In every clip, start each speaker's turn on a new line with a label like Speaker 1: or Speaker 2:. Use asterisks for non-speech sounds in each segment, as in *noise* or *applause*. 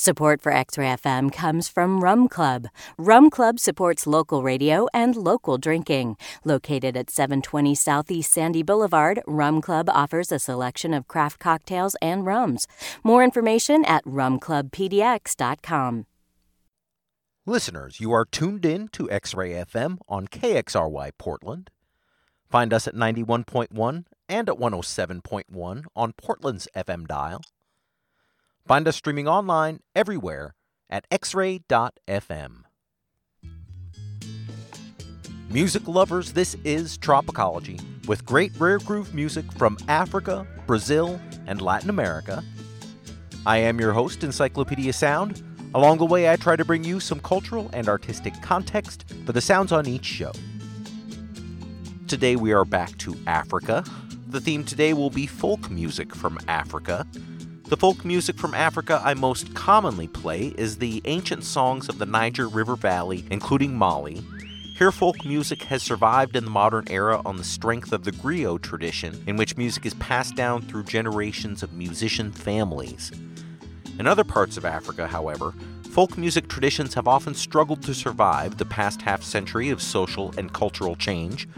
Speaker 1: Support for X Ray FM comes from Rum Club. Rum Club supports local radio and local drinking. Located at 720 Southeast Sandy Boulevard, Rum Club offers a selection of craft cocktails and rums. More information at rumclubpdx.com.
Speaker 2: Listeners, you are tuned in to X Ray FM on KXRY Portland. Find us at 91.1 and at 107.1 on Portland's FM dial. Find us streaming online everywhere at xray.fm. Music lovers, this is Tropicology with great rare groove music from Africa, Brazil, and Latin America. I am your host, Encyclopedia Sound. Along the way, I try to bring you some cultural and artistic context for the sounds on each show. Today, we are back to Africa. The theme today will be folk music from Africa. The folk music from Africa I most commonly play is the ancient songs of the Niger River Valley, including Mali. Here, folk music has survived in the modern era on the strength of the griot tradition, in which music is passed down through generations of musician families. In other parts of Africa, however, folk music traditions have often struggled to survive the past half century of social and cultural change.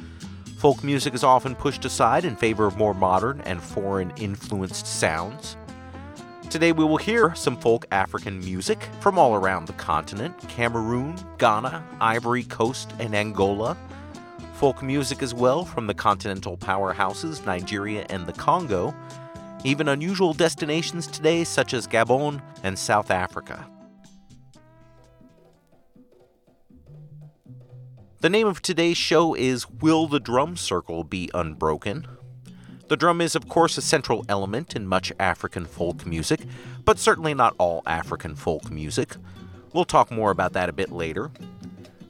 Speaker 2: Folk music is often pushed aside in favor of more modern and foreign influenced sounds. Today we will hear some folk African music from all around the continent Cameroon, Ghana, Ivory Coast, and Angola. Folk music as well from the continental powerhouses Nigeria and the Congo. Even unusual destinations today such as Gabon and South Africa. The name of today's show is Will the Drum Circle Be Unbroken? The drum is, of course, a central element in much African folk music, but certainly not all African folk music. We'll talk more about that a bit later.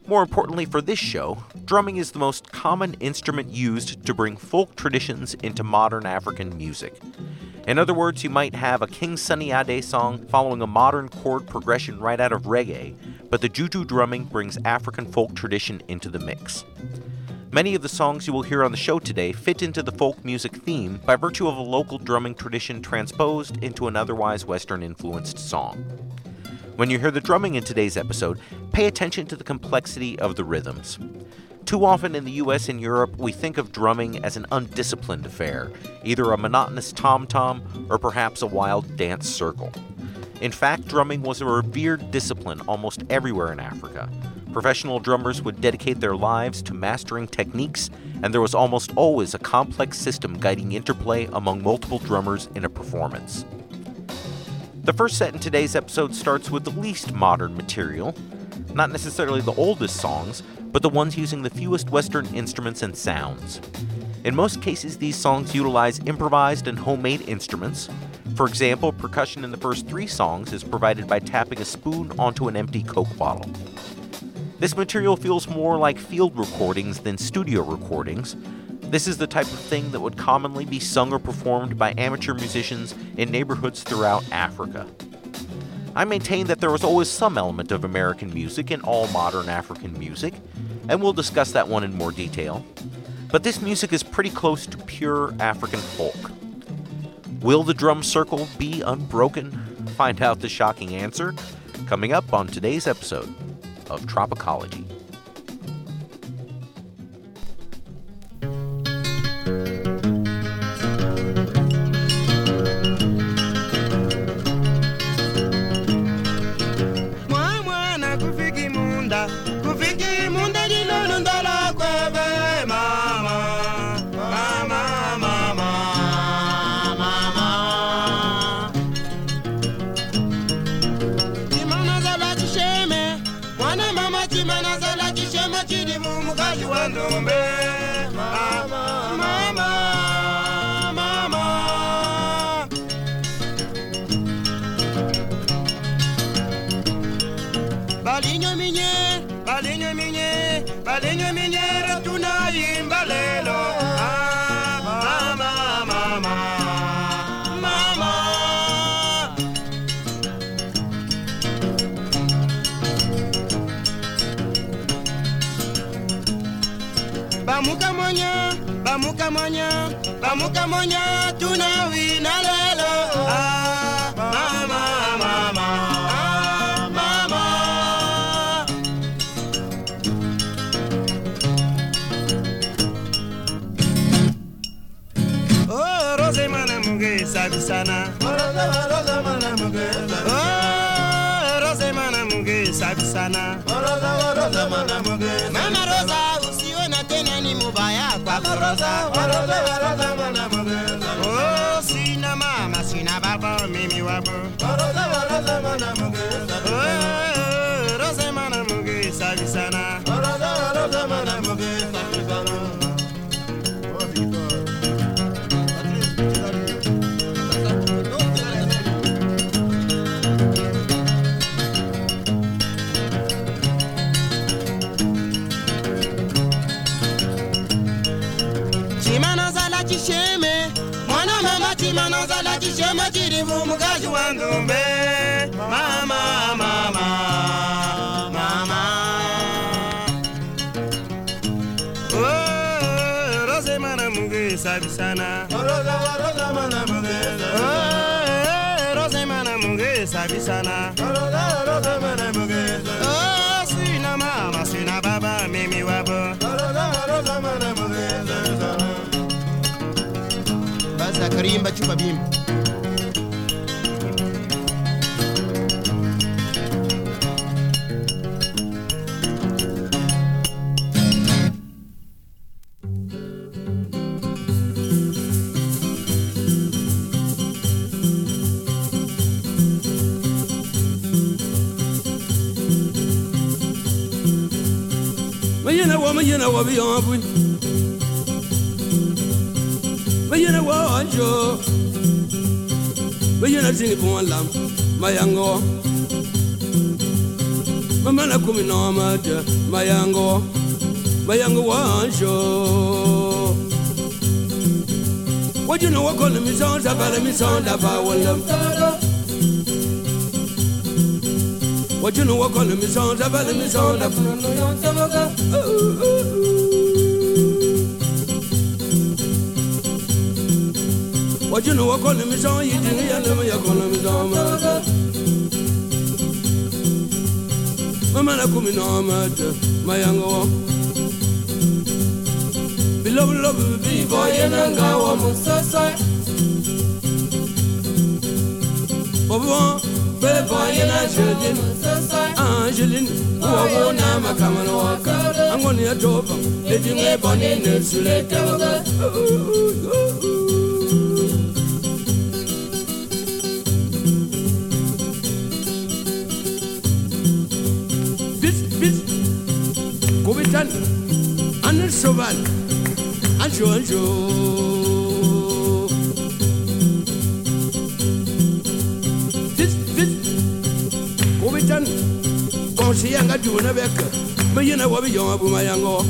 Speaker 2: More importantly for this show, drumming is the most common instrument used to bring folk traditions into modern African music. In other words, you might have a King Sunny Ade song following a modern chord progression right out of reggae, but the juju drumming brings African folk tradition into the mix. Many of the songs you will hear on the show today fit into the folk music theme by virtue of a local drumming tradition transposed into an otherwise Western influenced song. When you hear the drumming in today's episode, pay attention to the complexity of the rhythms. Too often in the US and Europe, we think of drumming as an undisciplined affair, either a monotonous tom tom or perhaps a wild dance circle. In fact, drumming was a revered discipline almost everywhere in Africa, Professional drummers would dedicate their lives to mastering techniques, and there was almost always a complex system guiding interplay among multiple drummers in a performance. The first set in today's episode starts with the least modern material, not necessarily the oldest songs, but the ones using the fewest Western instruments and sounds. In most cases, these songs utilize improvised and homemade instruments. For example, percussion in the first three songs is provided by tapping a spoon onto an empty Coke bottle. This material feels more like field recordings than studio recordings. This is the type of thing that would commonly be sung or performed by amateur musicians in neighborhoods throughout Africa. I maintain that there was always some element of American music in all modern African music, and we'll discuss that one in more detail. But this music is pretty close to pure African folk. Will the drum circle be unbroken? Find out the shocking answer coming up on today's episode of Tropicology.
Speaker 3: Oh, sina mama sina baba mimi wapo sabisana Oh, sina mama sina baba mimi wabo. Basi akarimba chupa bimba
Speaker 4: mayina wa biyabun Mayina wa anjo Mayina tini pon lam mayango Mamana kumi no mata mayango Mayango wa anjo Wajina wa kola mi sonda bala mi sonda ba walam Wajina wa kola mi sonda bala mi sonda wajunu wakole misɔn yi dini yɛlɛmɛ yakɔlɔ misɔn ma mamana kumi nɔɔma tɛ mayaŋa wɔ bilobilobi bi bɔ yɛnɛ nga wɔ mu sɔsɔ bɔbɔ bɛ bɔ yɛnɛ zelin angelin wɔwɔ na makamana wɔ ka an kɔni yɛ tɔ fam ledin bɛ bɔ ni ne sule tɛbɛ bis an soval anjo anjo bis bis kubitan konsi yanga duna beka mayina wabi yonga buma yango.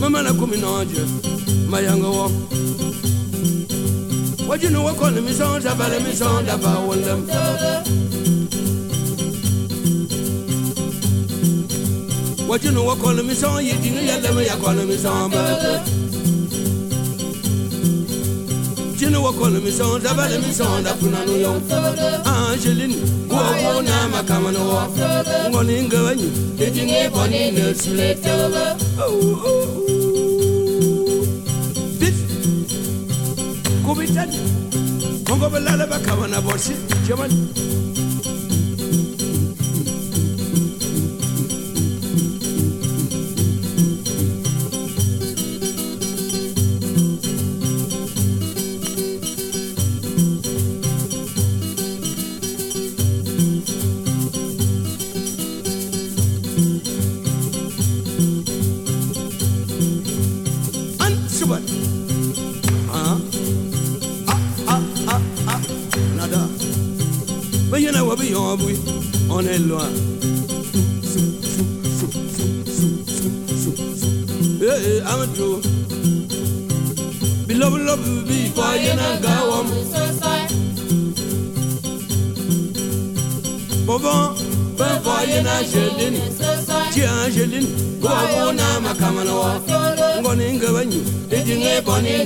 Speaker 4: Mamana kumi noje mayango. Wo wajinu wakone misonda bale misonda ba wondam wajinu wakone mison yidinu yalama yakone mison ba jinu wakone misonda bale misonda kunanu yo angeline wowo na makamano wo ngoni ngawanyi edinge boni ne sulete This kubitan kongo belala bakamana bosi jaman an jelini ti angeline. Gogo na makamana wa ngoni ngabanyi edinge boni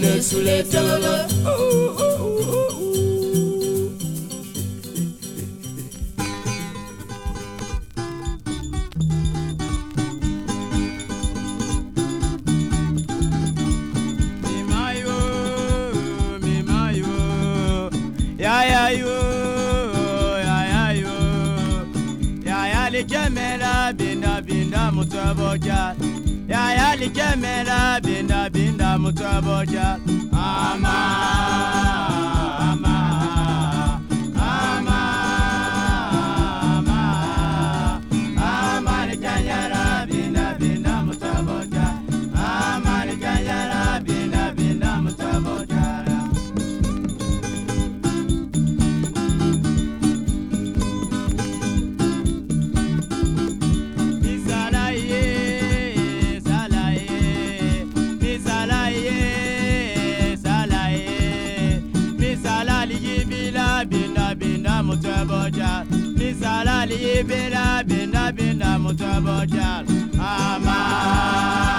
Speaker 5: Mali bela bina bina mutabojal. Aman.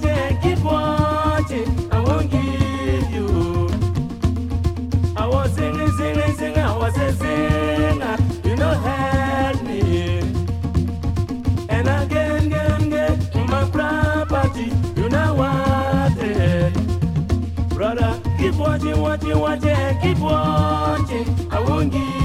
Speaker 5: keep watching. I won't give you. I was singing, singing, singing. I was a singer. You know, help me. And again, again, again, my property. You know what? Brother, keep watching, watching, watching, keep watching. I won't give.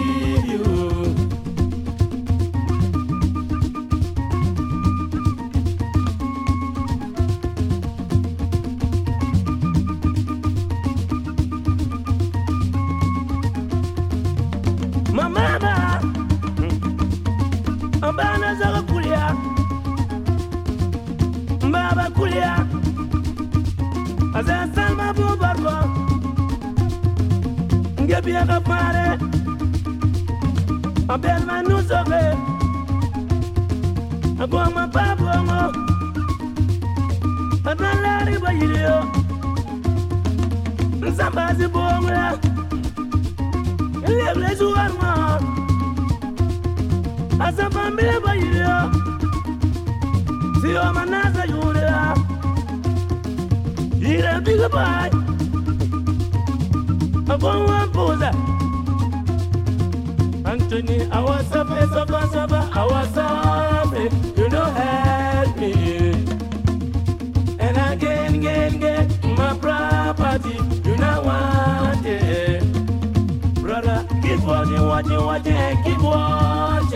Speaker 6: che piano pare Abel manu zove Agoma pabomo Adalari bayilio Nsambazi bomla Leble zuarma Asafambile bayilio Sio manaza yulea Ire big bye wambuza Anthony awasabe saba saba awasabe you know help me. And I can get my property you know want it brother keep watching watching watching keep watching.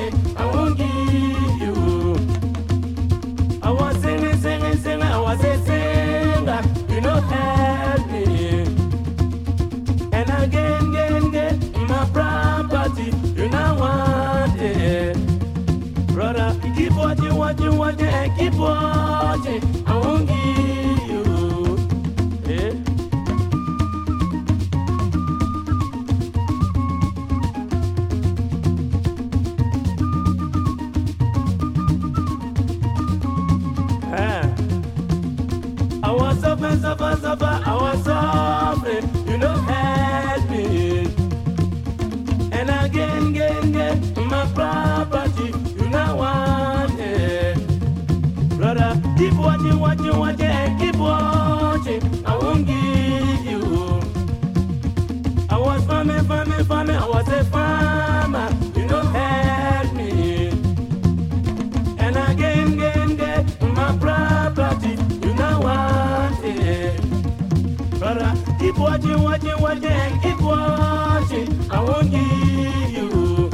Speaker 6: Equality, what you keep then equality. I won't give you.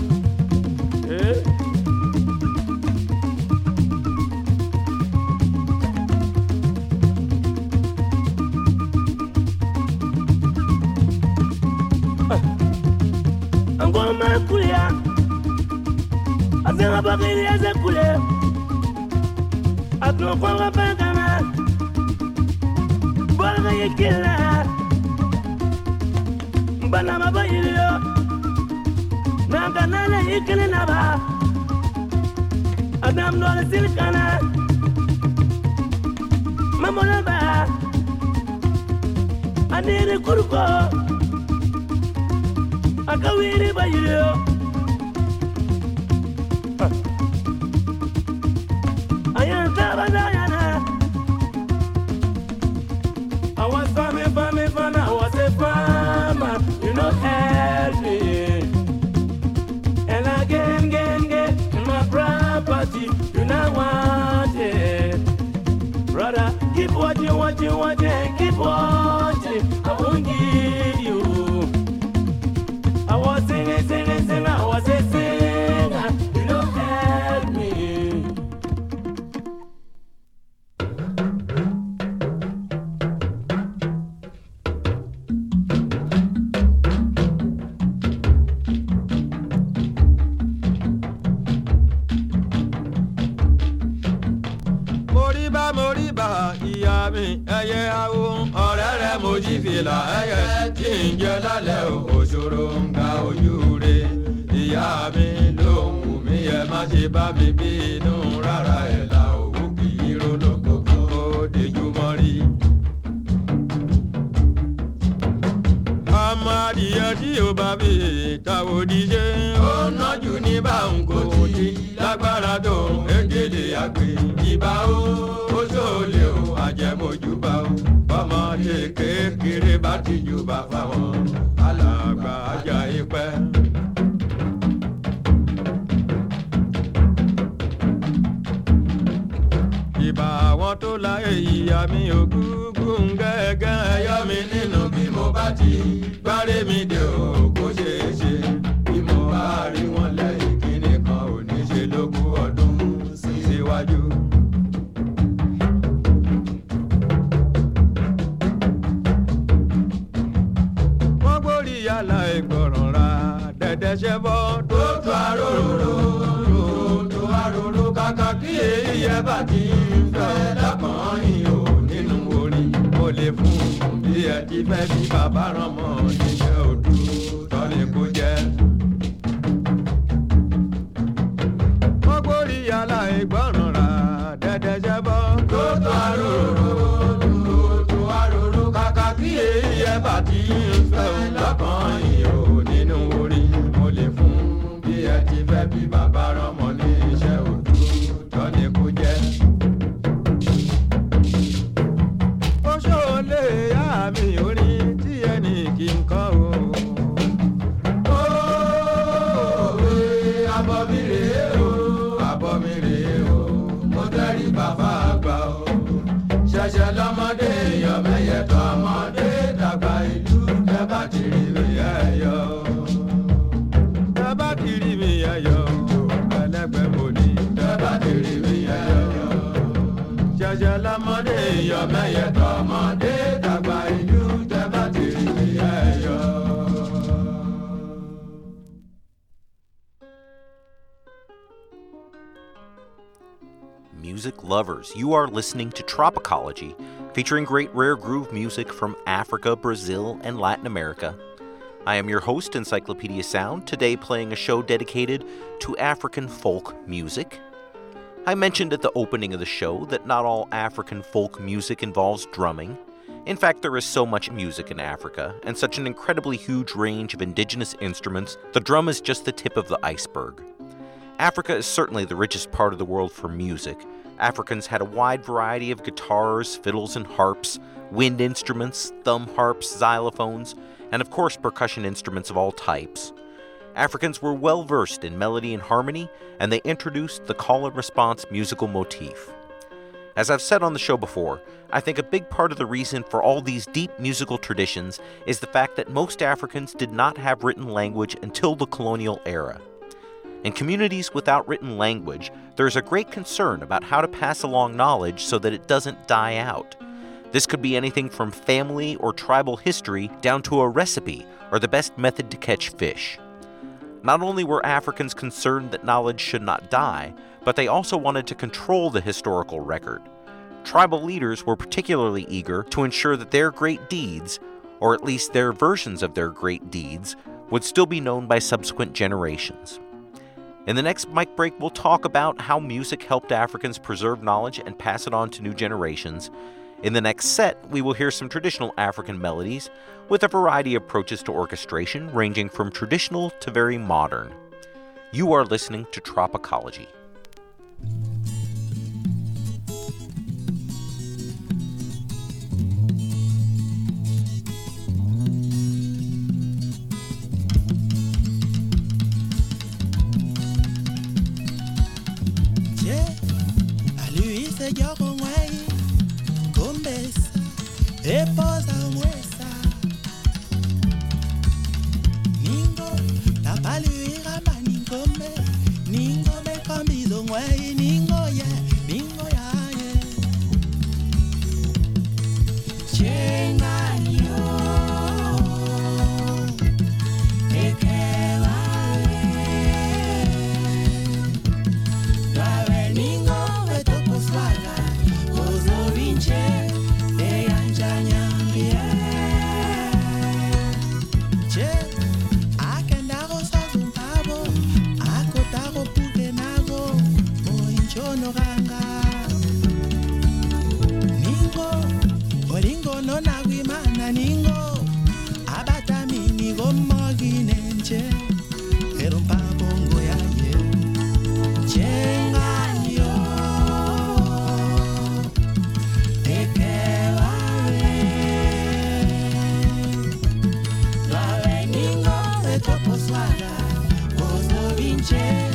Speaker 6: Eh? Ngoma kulia Azenga bakiri yaze kulia Atlo kwanga pangana Bolga yekila banama bayiriyo nanka nana i kini naba adam dɔli sili kana mamoloba a niiri kuruko a
Speaker 4: ka bayiriyo a
Speaker 2: yan 光 You are listening to Tropicology, featuring great rare groove music from Africa, Brazil, and Latin America. I am your host, Encyclopedia Sound, today playing a show dedicated to African folk music. I mentioned at the opening of the show that not all African folk music involves drumming. In fact, there is so much music in Africa, and such an incredibly huge range of indigenous instruments, the drum is just the tip of the iceberg. Africa is certainly the richest part of the world for music. Africans had a wide variety of guitars, fiddles, and harps, wind instruments, thumb harps, xylophones, and of course percussion instruments of all types. Africans were well versed in melody and harmony, and they introduced the call and response musical motif. As I've said on the show before, I think a big part of the reason for all these deep musical traditions is the fact that most Africans did not have written language until the colonial era. In communities without written language, there is a great concern about how to pass along knowledge so that it doesn't die out. This could be anything from family or tribal history down to a recipe or the best method to catch fish. Not only were Africans concerned that knowledge should not die, but they also wanted to control the historical record. Tribal leaders were particularly eager to ensure that their great deeds, or at least their versions of their great deeds, would still be known by subsequent generations. In the next mic break, we'll talk about how music helped Africans preserve knowledge and pass it on to new generations. In the next set, we will hear some traditional African melodies with a variety of approaches to orchestration, ranging from traditional to very modern. You are listening to Tropicology.
Speaker 7: Aluise joko ngwai Kumbesa Eposa mwesa Ningo change.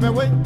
Speaker 8: Chebewe tibona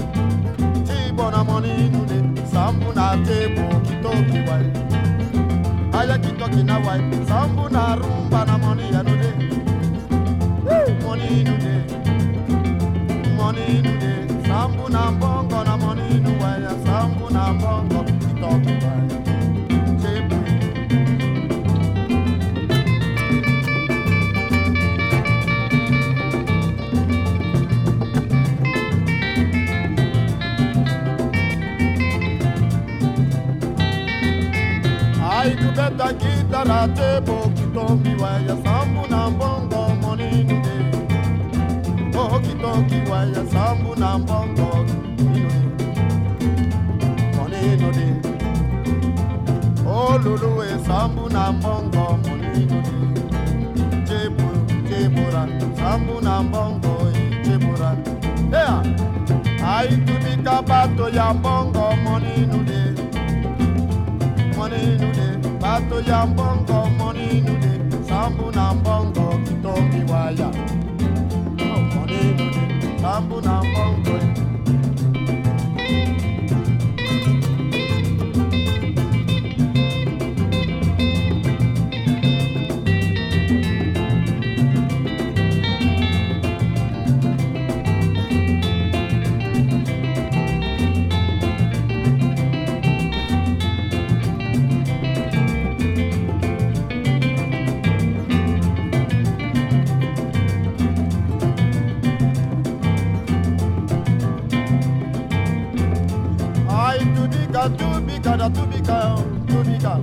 Speaker 8: tubika tubika da tubika tubika.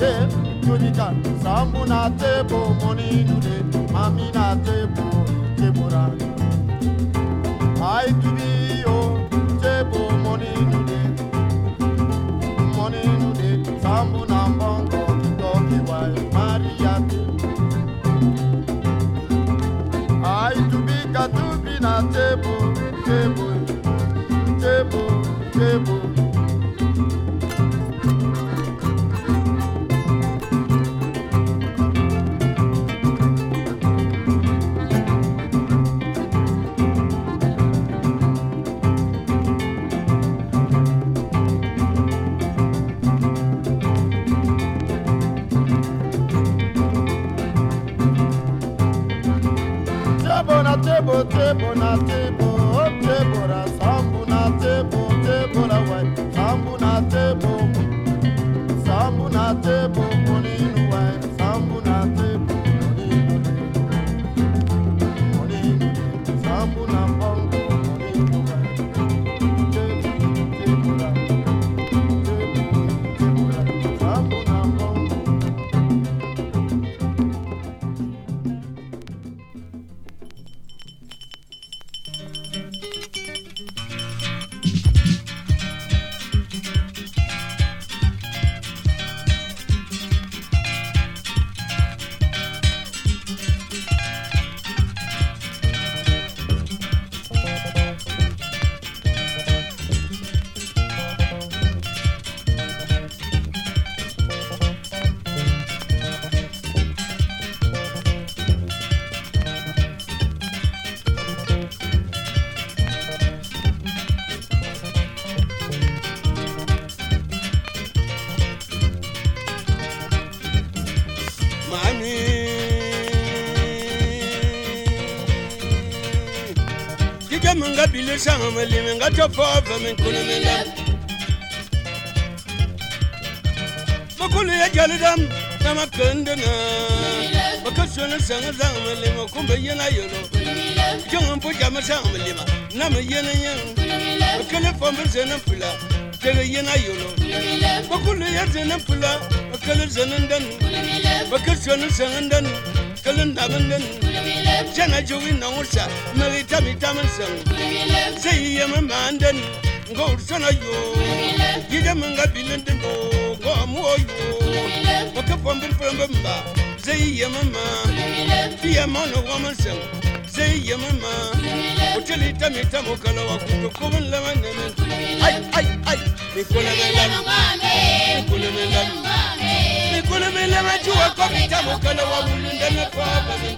Speaker 8: Yeah tubika. Sambu na tebo money nude mami na tebo tebura Ai tubi Tebo na tebo, tebo
Speaker 9: Manga bile shanga mali menga tofa fa men kuna menda. Makulu ya jalidam sama kandana. Makasuna sanga zanga mali ma kumba yana yolo. Jangan po jama sanga mali ma nama yana pula. Yana yolo. Makulu ya pula. Jana Jowin na Ursa, Nelly Tammy Tamanson, say him a man, then go son of you. Give them a billion to go, go more you. Walk up from the Bamba, say him a man, be a man or woman, say him a man. Hotel Tammy Tamokala, Kuman Laman, I, I, I, Nicola Melama, Nicola Melama, Nicola Melama, you are coming Tamokala, Wulu, and the father.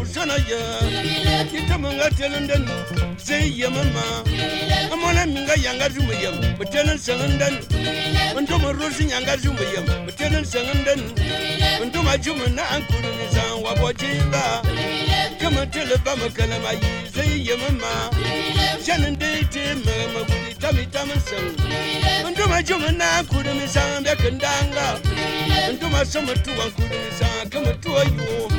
Speaker 9: shona ya. Ita nga telende ni sei ya mama. Amona mi nga yanga zumu yam betelen sangandan ndo mo rosi nyanga zumu yam betelen sangandan ndo ma jumu na ankuru ni san wa bojiba kama tele ba makala ma yi sei ya mama. Shanin dai te ma ma gudi tami tami sang ndo ma jumu na ankuru ni san be kandanga ndo ma sama tuwa ankuru ni san kama tuwa yo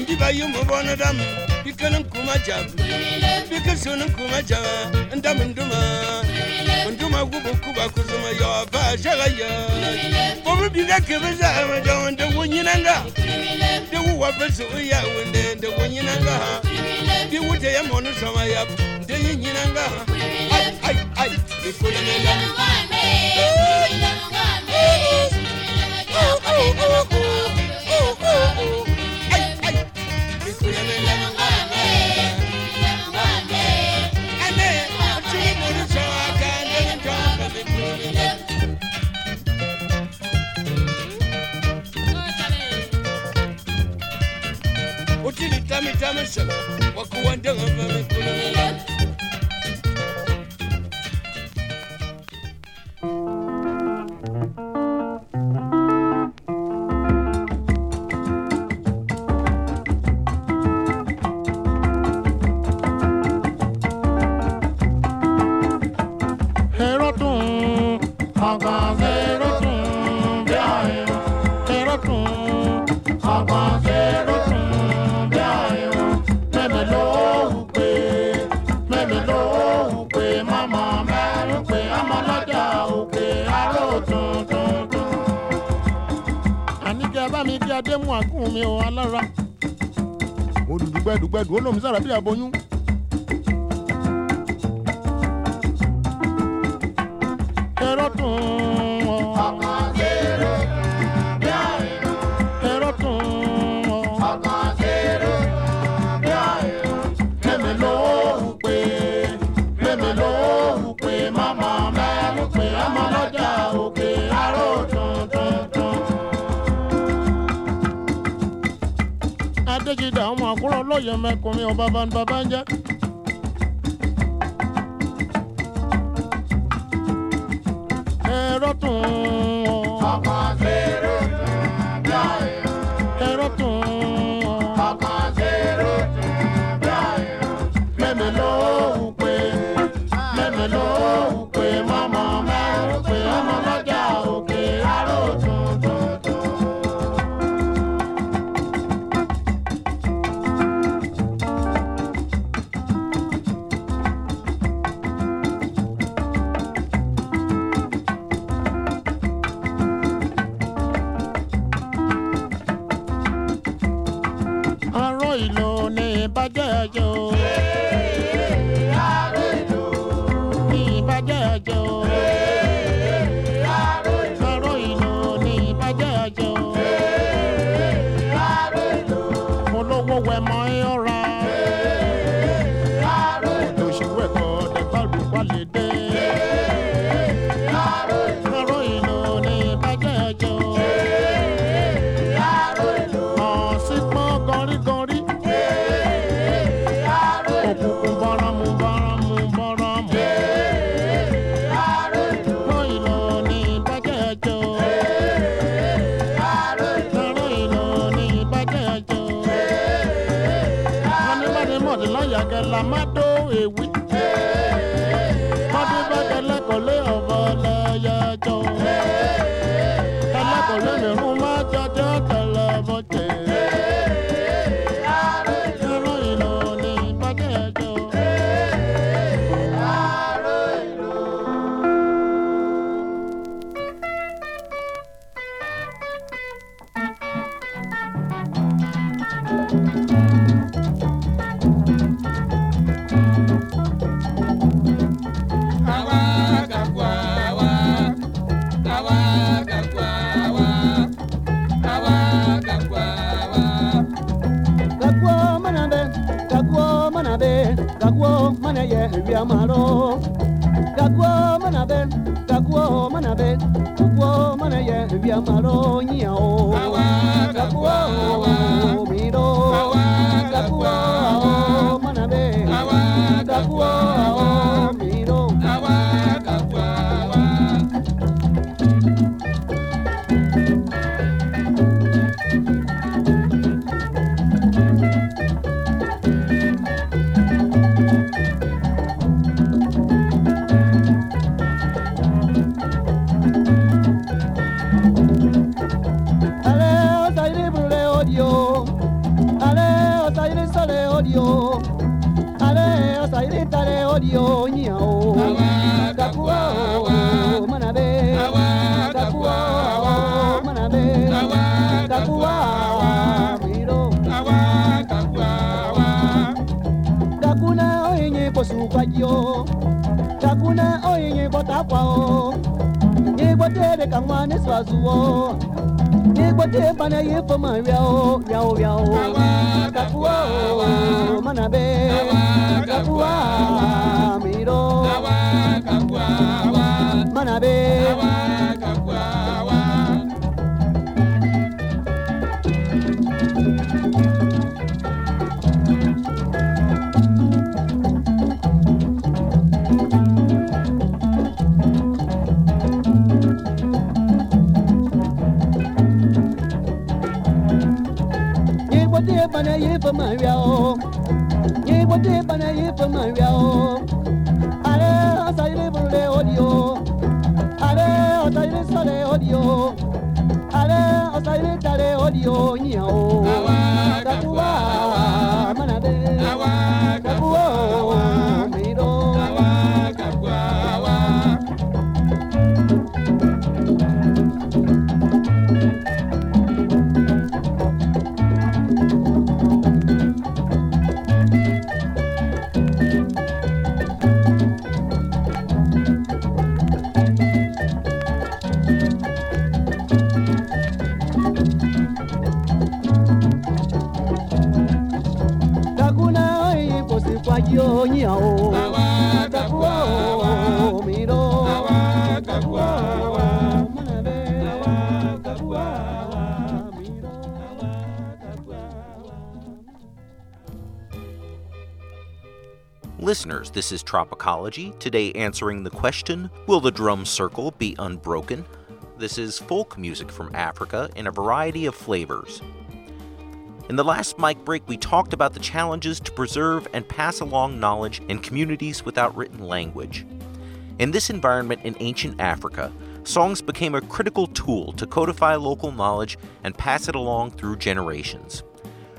Speaker 9: mbi ba yo mo bona dam bikalan kuma jam bika sunan kuma jam ndam nduma nduma gubu kuba kuzuma yo ba shaga ya bobu biga kebe za ma jam da wunyinanga da wuwa ba su ya wunde da wunyinanga bi wuta ya monu sama ya da yinyinanga Utili tami tami
Speaker 10: shala, wakuwa ndanga mami kulele. Gbẹ́dùgbẹ́dù, ó lómi sára bí aboyún. Lóye mẹ́kùnrin ọba bá ń bàbá ń jẹ́. Mọ̀dé láyàgẹ́ la
Speaker 11: ye,
Speaker 12: via botere kamwane swazuo. Nigbote bana ye fama yao yao yao Kakua mana be Kakua mana be Nigbote bana ye fama yao Nigbote bana ye fama yao Ale asaire burde odio Ale asaire sale odio Ale asaire tare odio
Speaker 2: this is Tropicology, today answering the question Will the drum circle be unbroken? This is folk music from Africa in a variety of flavors. In the last mic break, we talked about the challenges to preserve and pass along knowledge in communities without written language. In this environment in ancient Africa, songs became a critical tool to codify local knowledge and pass it along through generations.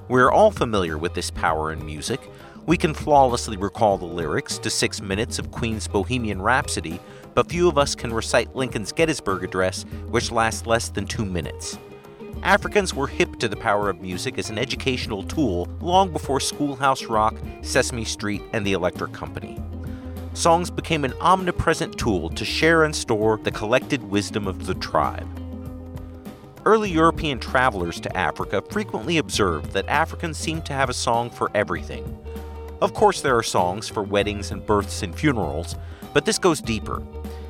Speaker 2: We're all familiar with this power in music. We can flawlessly recall the lyrics to six minutes of Queen's Bohemian Rhapsody, but few of us can recite Lincoln's Gettysburg Address, which lasts less than two minutes. Africans were hip to the power of music as an educational tool long before Schoolhouse Rock, Sesame Street, and the Electric Company. Songs became an omnipresent tool to share and store the collected wisdom of the tribe. Early European travelers to Africa frequently observed that Africans seemed to have a song for everything. Of course, there are songs for weddings and births and funerals, but this goes deeper.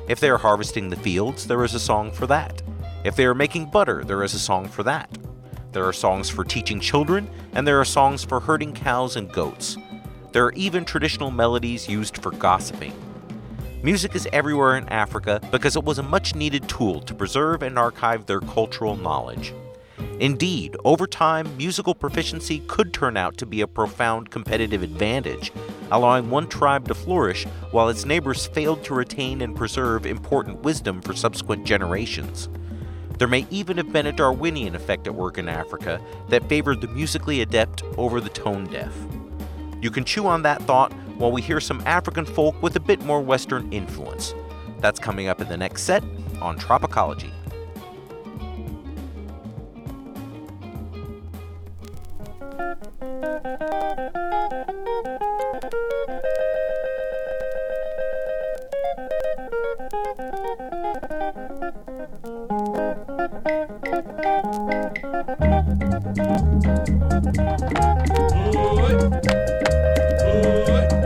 Speaker 2: If they are harvesting the fields, there is a song for that. If they are making butter, there is a song for that. There are songs for teaching children, and there are songs for herding cows and goats. There are even traditional melodies used for gossiping. Music is everywhere in Africa because it was a much needed tool to preserve and archive their cultural knowledge. Indeed, over time, musical proficiency could turn out to be a profound competitive advantage, allowing one tribe to flourish while its neighbors failed to retain and preserve important wisdom for subsequent generations. There may even have been a Darwinian effect at work in Africa that favored the musically adept over the tone deaf. You can chew on that thought while we hear some African folk with a bit more Western influence. That's coming up in the next set on Tropicology.
Speaker 9: Oi. Oi.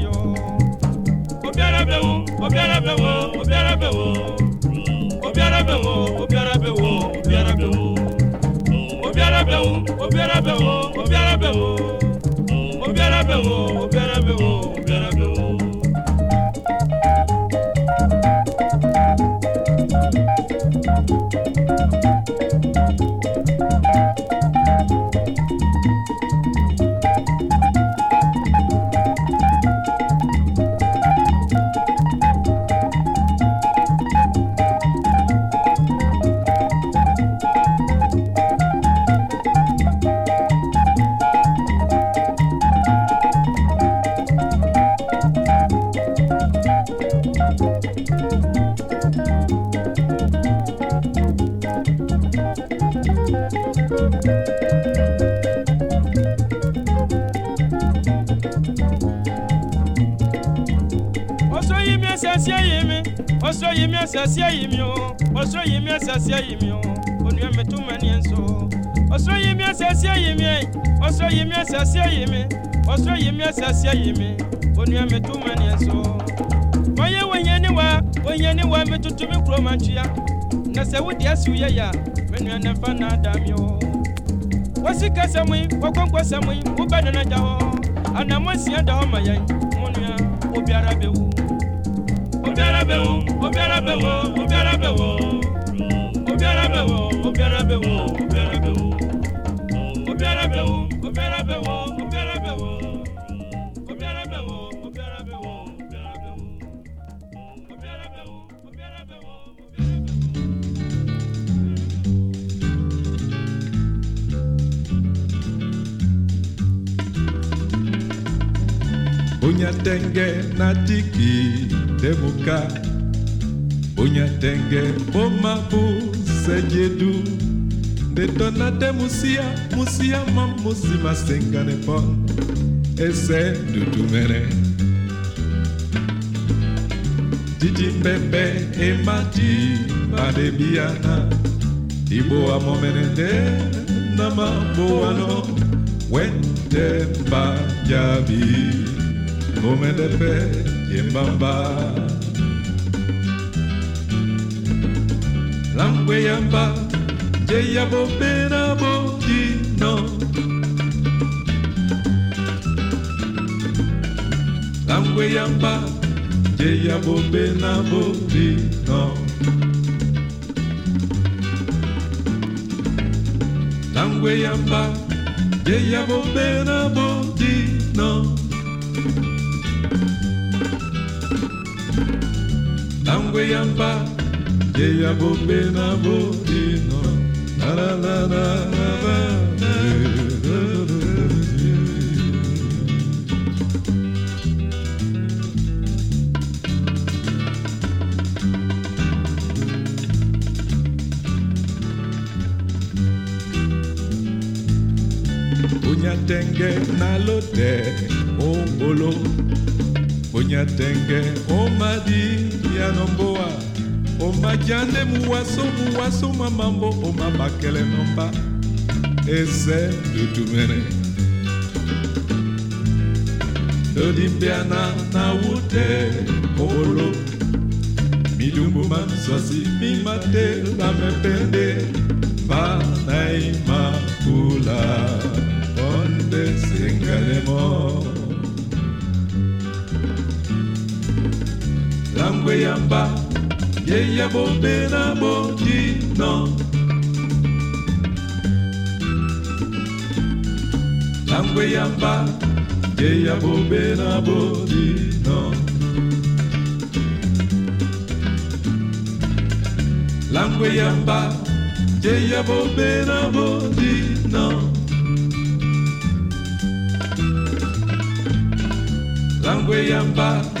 Speaker 9: obiara bẹ wo obiara bẹ wo obiara bẹ wo obiara bẹ wo obiara bẹ wo obiara bẹ wo obiara bẹ wo obiara bẹ wo obiara bẹ wo obiara bẹ wo obiara. Osoyi mi ẹsẹsẹ yi mi, osoyi mi ẹsẹsẹ yi mi o, osoyi o, onu ẹmi tún mẹ ni ẹ so. Osoyi mi ẹsẹsẹ yi mi, osoyi mi ẹsẹsẹ yi mi, osoyi mi ẹsẹsẹ yi mi, onu ẹmi tún mẹ ni wa, wọ̀nyẹ ni wa, mi tuntun na sẹ́ wò di ẹ̀sùn yẹ̀yà, mi nu ẹ̀ wasika sɛmui wakonkwa sɛmui wobɛ nana gya hɔ anamɔ nsia da hɔ ma yɛn mo nua obiara bɛwu obiara bɛwu obiara bɛwu obiara bɛwu obiara bɛwu obiara bɛwu.
Speaker 13: Onyatenge na tiki demuka Onyatenge omabu sejedu Detona de musia musia mamusi masengane pon Ese dudumere Didi bebe emati badebiana Ibo amomenende nama boano Wende bajabi come de pe yamba je ya bobera bodino yamba je ya bobena bodino yamba je ya bobera mbwe yamba ye ya bobe na bodino. La na. la la la Bonyatenge nalode, ombolo, bonyatenge omadi, mapiano mboa omadiande muwaso muwaso mwa mambo omabakele nompa eze dutumene todimbiana na wute kolo milumbuma swasi mimate bamepende panai makula. Onde sengalemo bangwe yamba ye bombe na botino bangwe yamba ye bombe na botino langwe yamba ye bombe na botino langwe yamba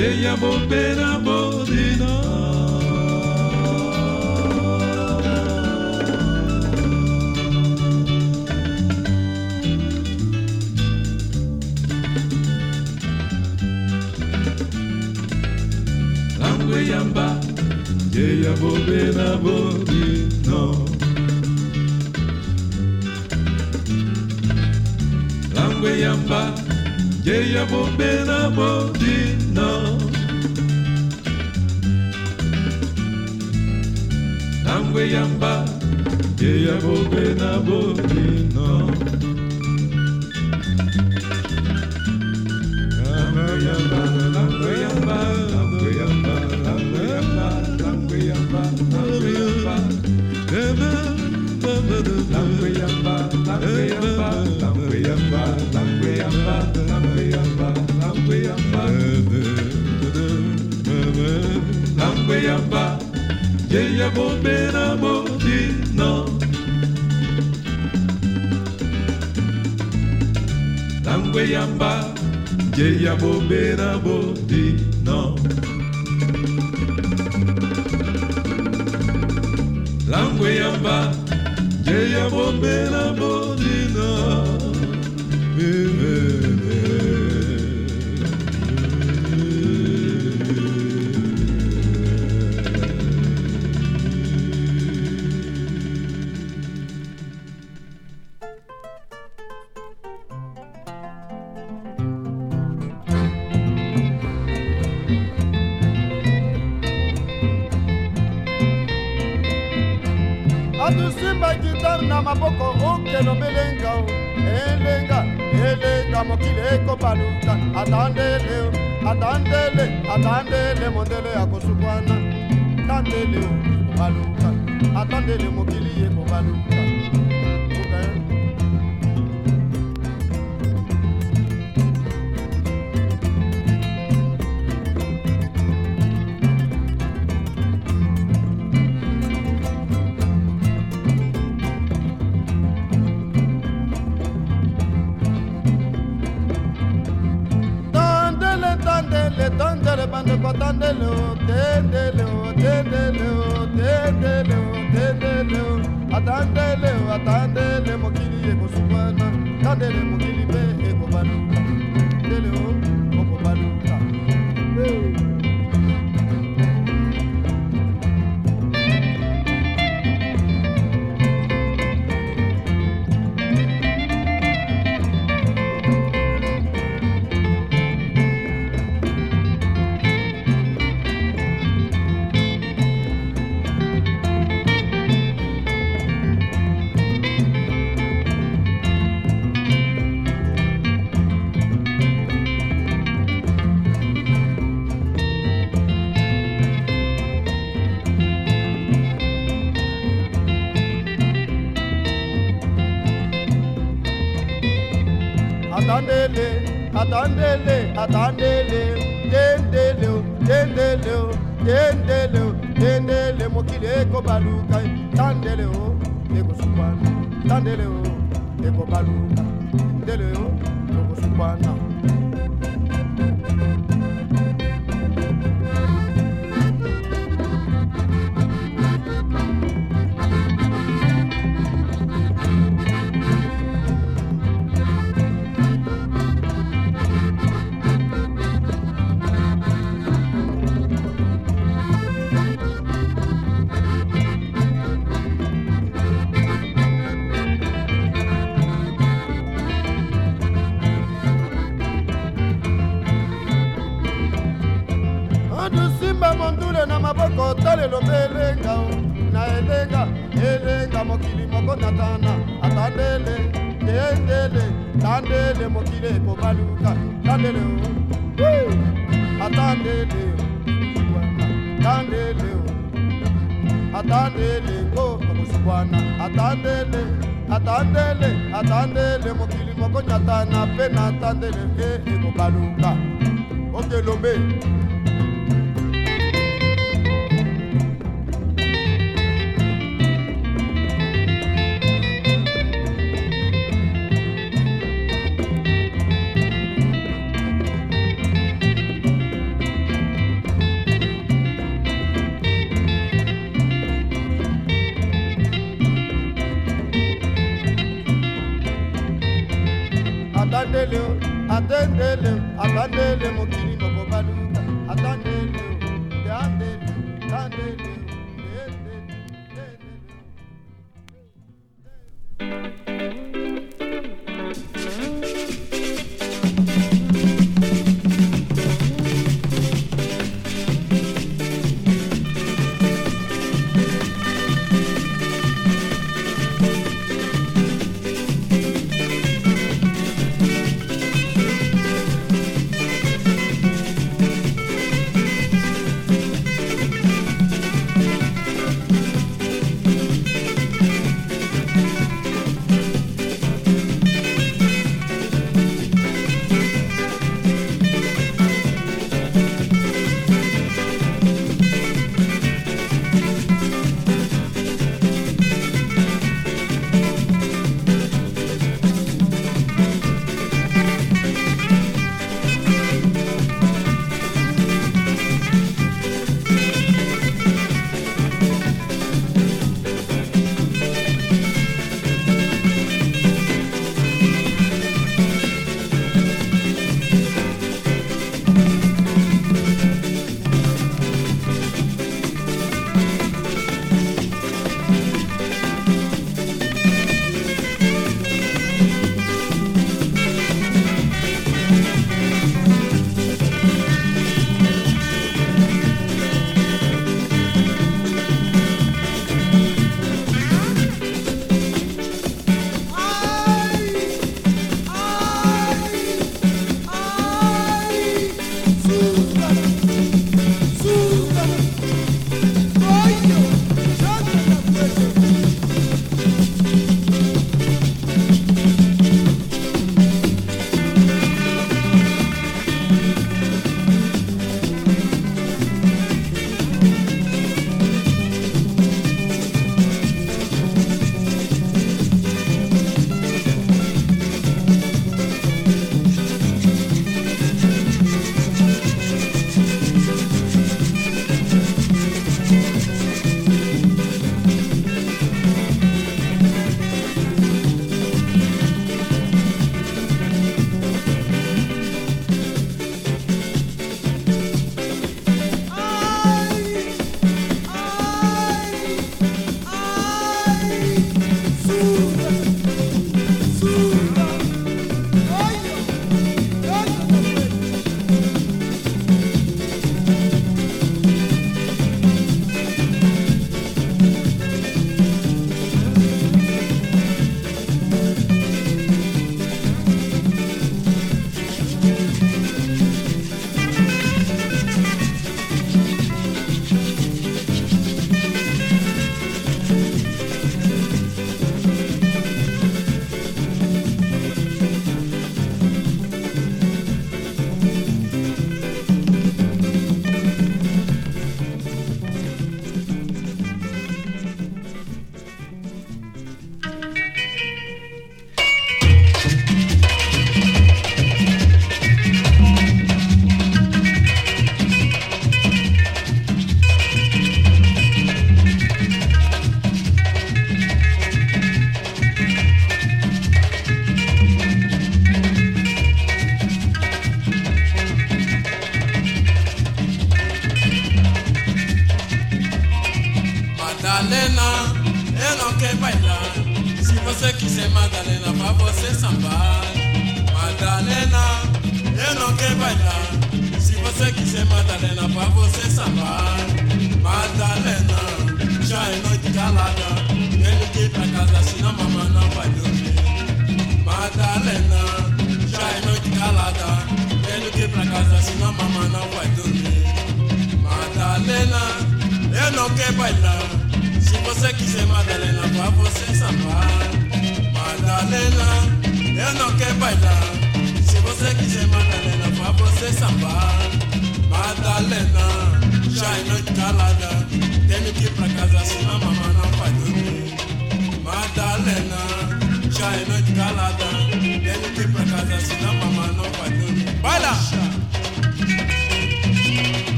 Speaker 13: Teia bobeira bodina. yamba ye ya bobe na bobi no yamba ye ya bobe na Langwe yamba, yamba, jeya bobena bodino. Langwe yamba, langwe yamba, langwe yamba, langwe yamba, langwe yamba, langwe yamba. Langwe yamba, langwe yamba, langwe yamba, langwe yamba, langwe yamba, langwe yamba. Langwe yamba, jeya bobena
Speaker 8: kweyamba nje ya bobera bodi atandele atandele atandele. Dendele o dendele o dendele o dendele mo kile baluka tandele o eko supana tandele o eko baluka dendele o eko supana. Maboko talelombe elenga o, na elenga elenga mokili moko natana atandele tendele tandele mokili ekobaluka tandele atandele o. atandele ngo tokosikwana atandele atandele atandele mokili moko nyatana mpe na atandele ke
Speaker 14: eh, ekobaluka eh, okelombe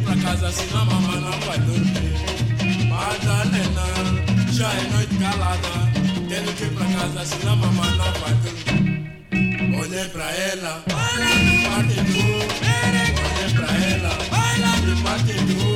Speaker 14: pra casa, senão a mamãe não vai dormir. Madalena, já é noite calada. Tenho que ir pra casa, senão a mamãe não vai dormir. Olhei pra ela, parte do Olhei pra ela, e parte do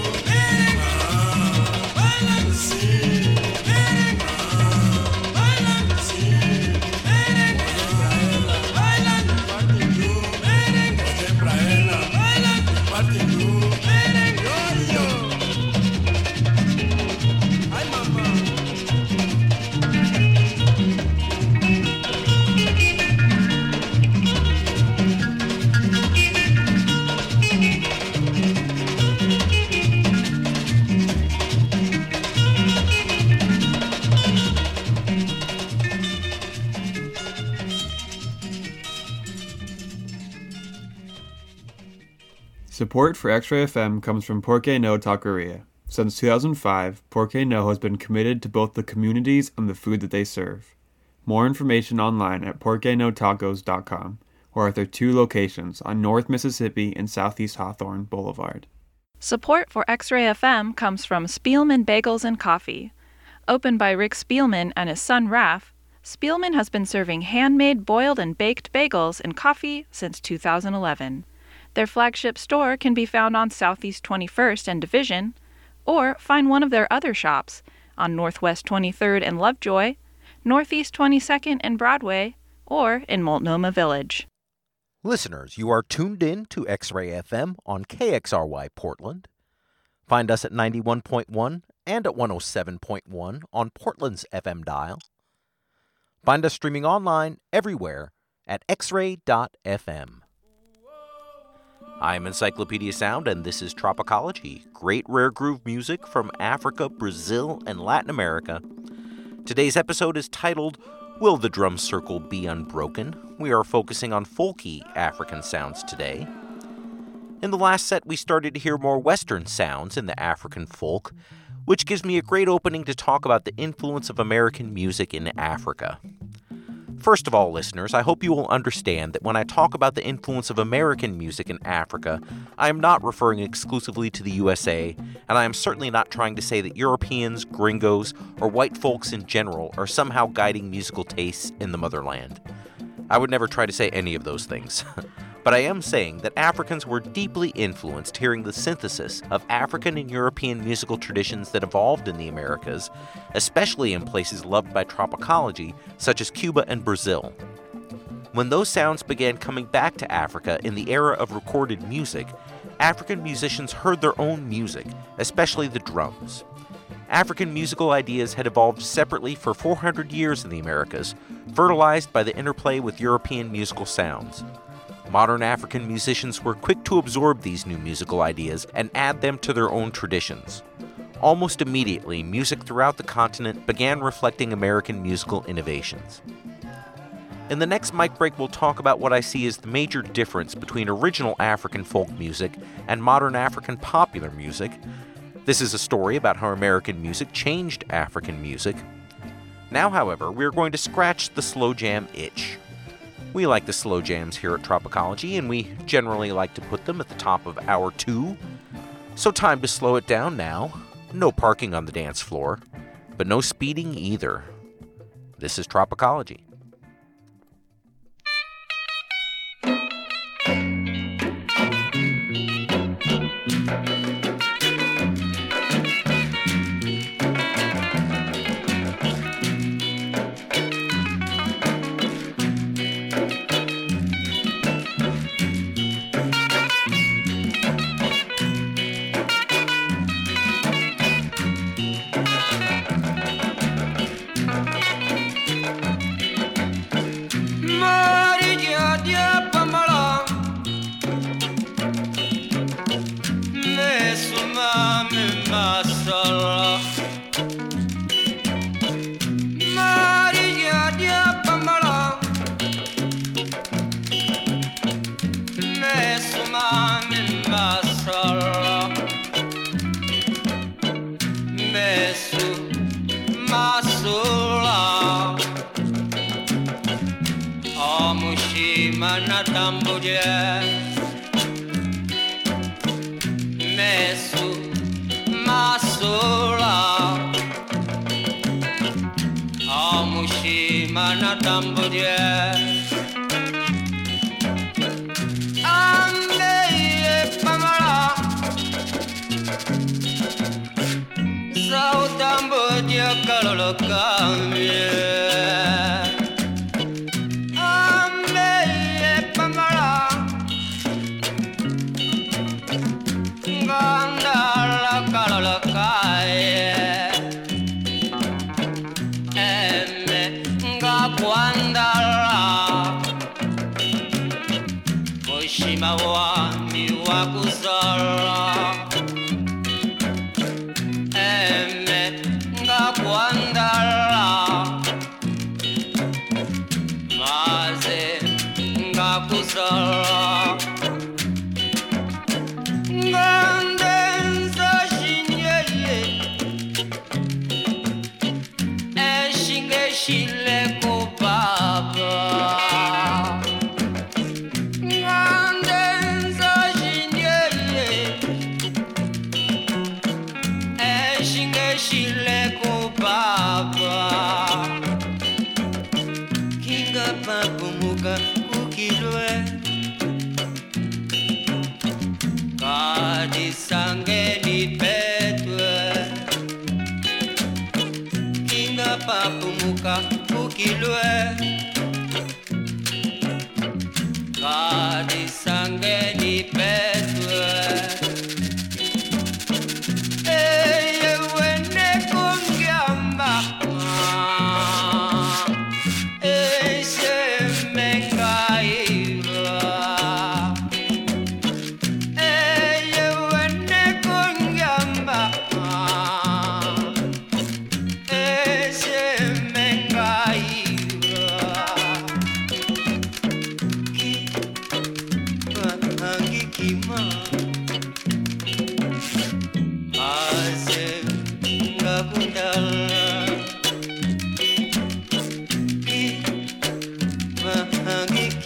Speaker 15: Support for X-Ray FM comes from Porque No Taqueria. Since 2005, Porque No has been committed to both the communities and the food that they serve. More information online at porquenotacos.com or at their two locations on North Mississippi and Southeast Hawthorne Boulevard.
Speaker 16: Support for X Ray FM comes from Spielman Bagels and Coffee. Opened by Rick Spielman and his son Raph, Spielman has been serving handmade boiled and baked bagels and coffee since 2011. Their flagship store can be found on Southeast 21st and Division, or find one of their other shops on Northwest 23rd and Lovejoy, Northeast 22nd and Broadway, or in Multnomah Village.
Speaker 2: Listeners, you are tuned in to X Ray FM on KXRY Portland. Find us at 91.1 and at 107.1 on Portland's FM dial. Find us streaming online everywhere at xray.fm. I'm Encyclopedia Sound, and this is Tropicology great rare groove music from Africa, Brazil, and Latin America. Today's episode is titled Will the Drum Circle Be Unbroken? We are focusing on folky African sounds today. In the last set, we started to hear more Western sounds in the African folk, which gives me a great opening to talk about the influence of American music in Africa. First of all, listeners, I hope you will understand that when I talk about the influence of American music in Africa, I am not referring exclusively to the USA, and I am certainly not trying to say that Europeans, gringos, or white folks in general are somehow guiding musical tastes in the motherland. I would never try to say any of those things. *laughs* But I am saying that Africans were deeply influenced hearing the synthesis of African and European musical traditions that evolved in the Americas, especially in places loved by tropicology such as Cuba and Brazil. When those sounds began coming back to Africa in the era of recorded music, African musicians heard their own music, especially the drums. African musical ideas had evolved separately for 400 years in the Americas, fertilized by the interplay with European musical sounds. Modern African musicians were quick to absorb these new musical ideas and add them to their own traditions. Almost immediately, music throughout the continent began reflecting American musical innovations. In the next mic break, we'll talk about what I see as the major difference between original African folk music and modern African popular music. This is a story about how American music changed African music. Now, however, we are going to scratch the slow jam itch. We like the slow jams here at Tropicology, and we generally like to put them at the top of hour two. So, time to slow it down now. No parking on the dance floor, but no speeding either.
Speaker 17: This is Tropicology.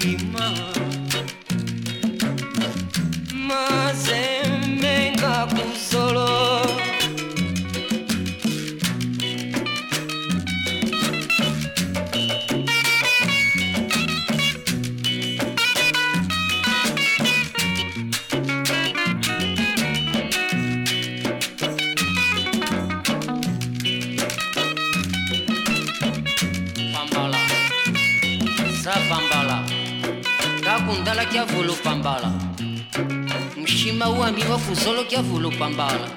Speaker 18: Mahangikima Kia voulou pambal,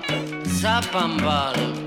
Speaker 18: za
Speaker 13: pambal.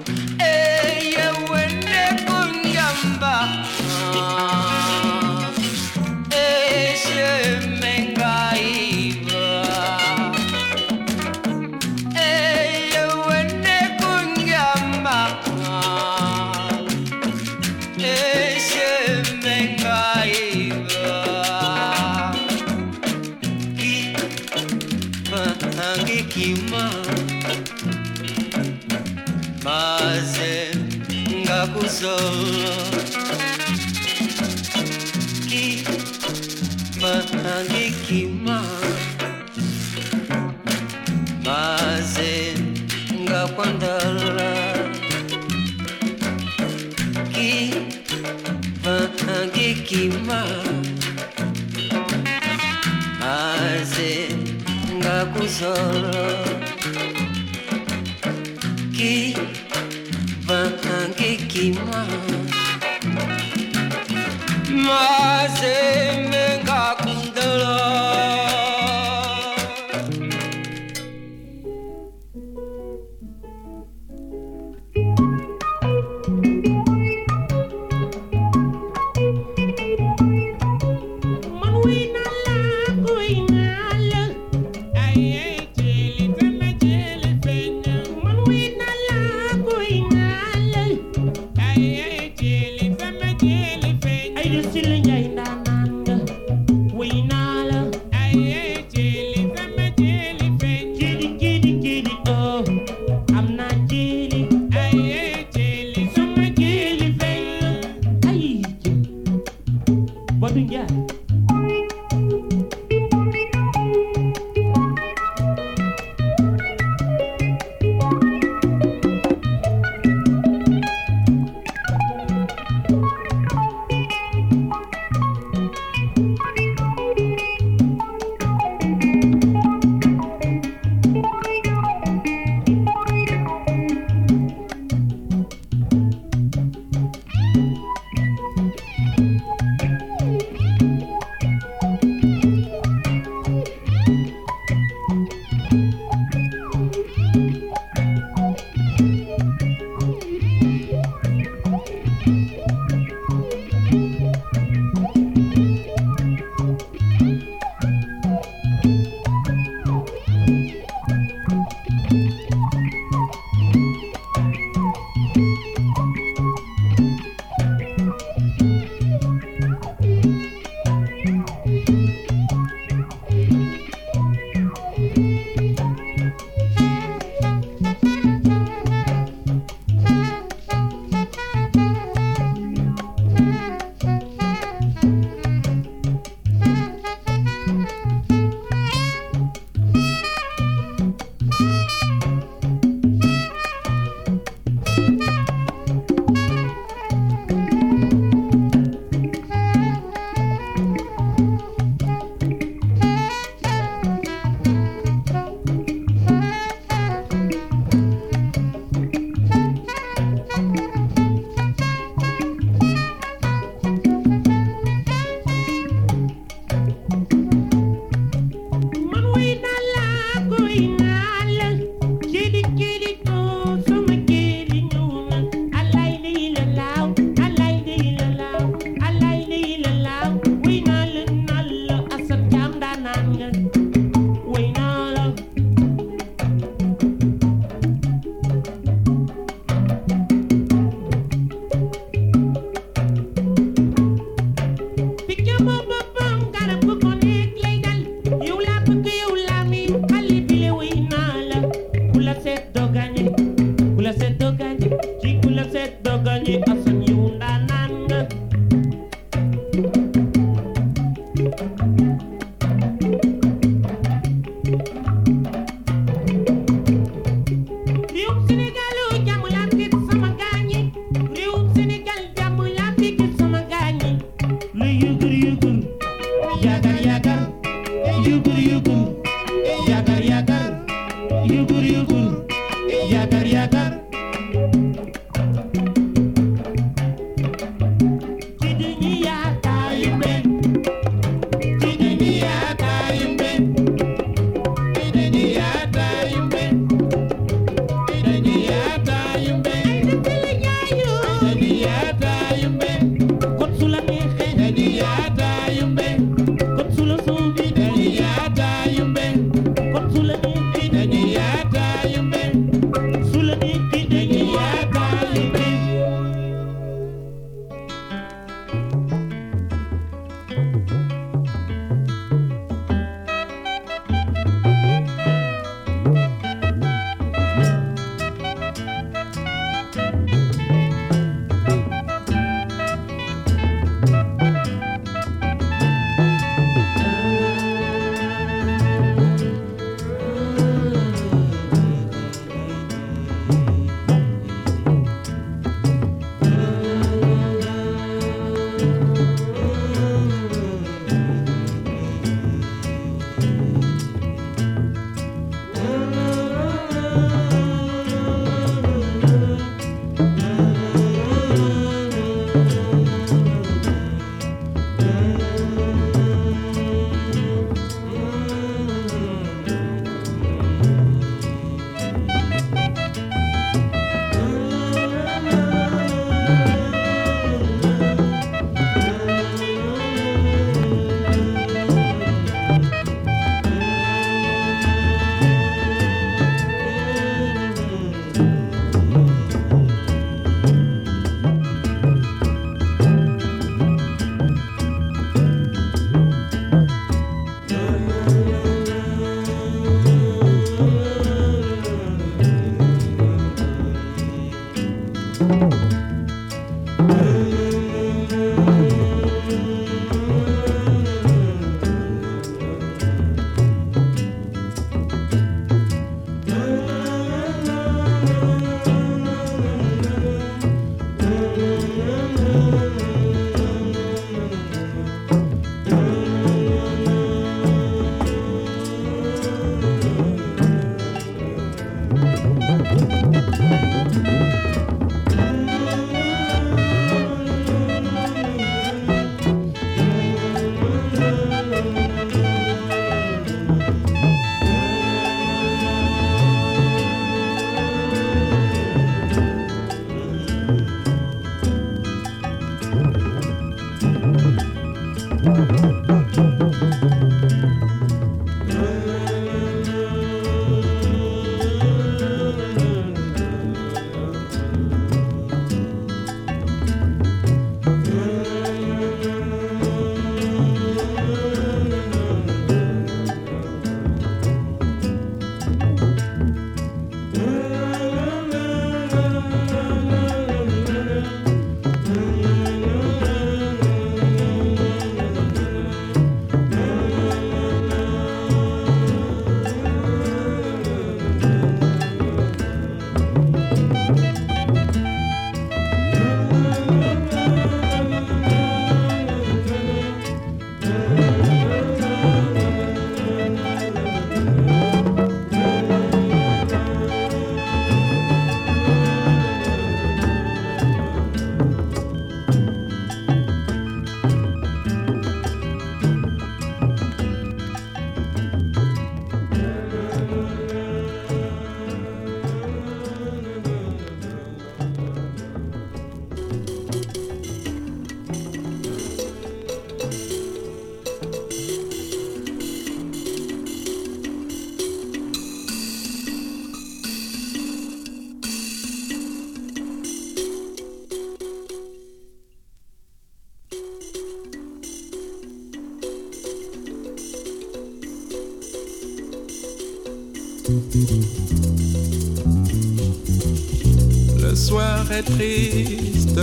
Speaker 13: Triste,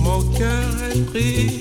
Speaker 13: mon cœur est triste,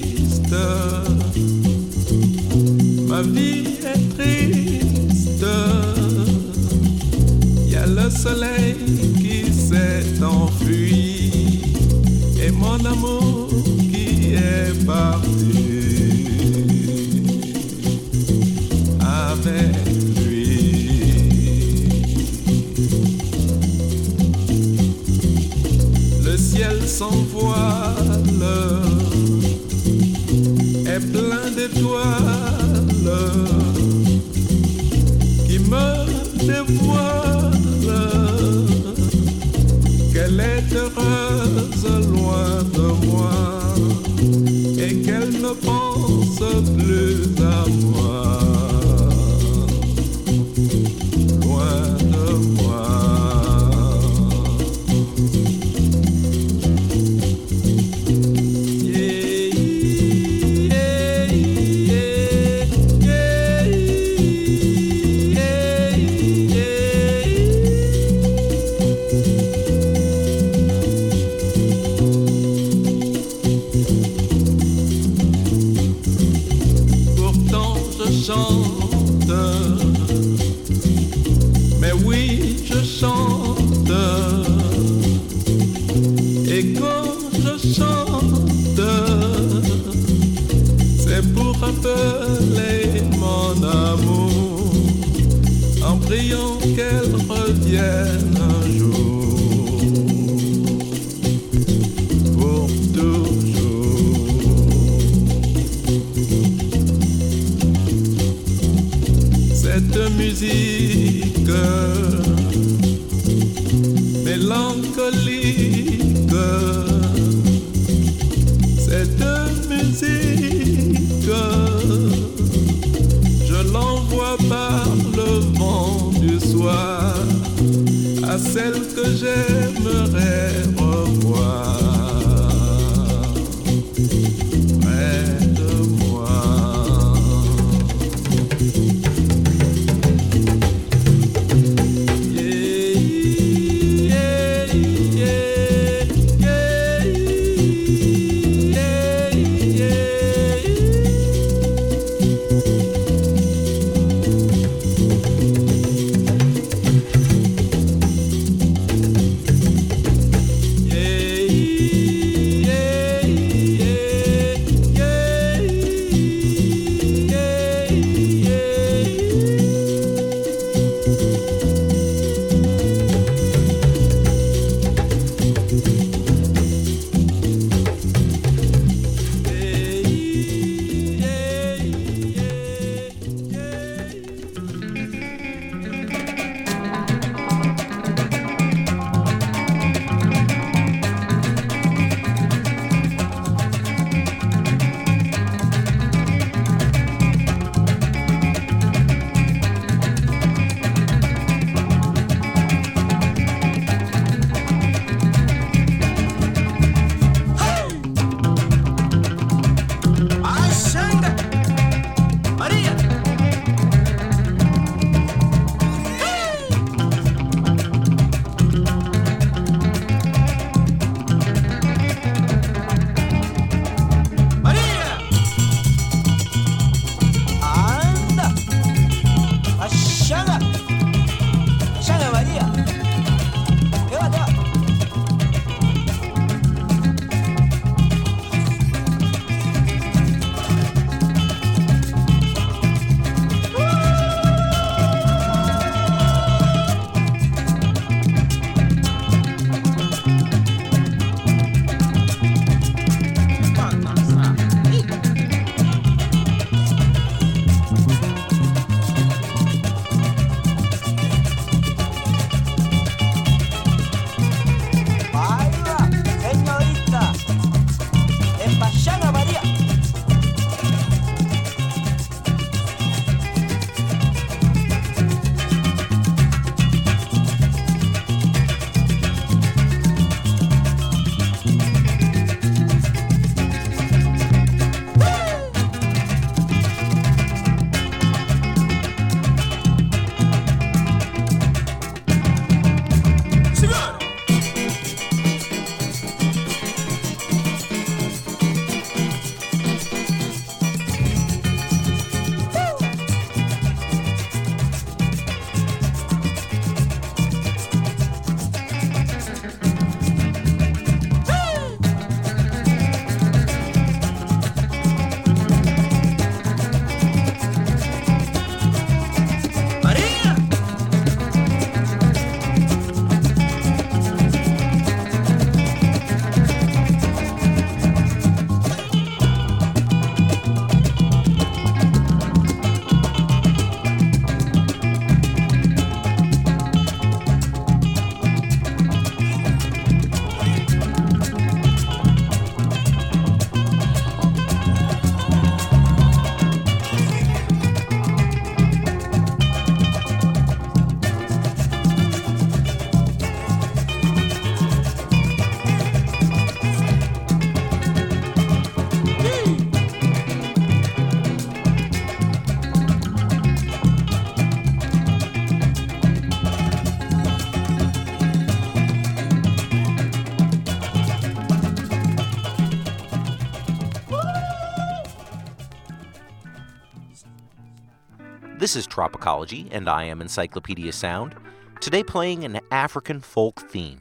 Speaker 2: This is Tropicology, and I am Encyclopedia Sound, today playing an African folk theme.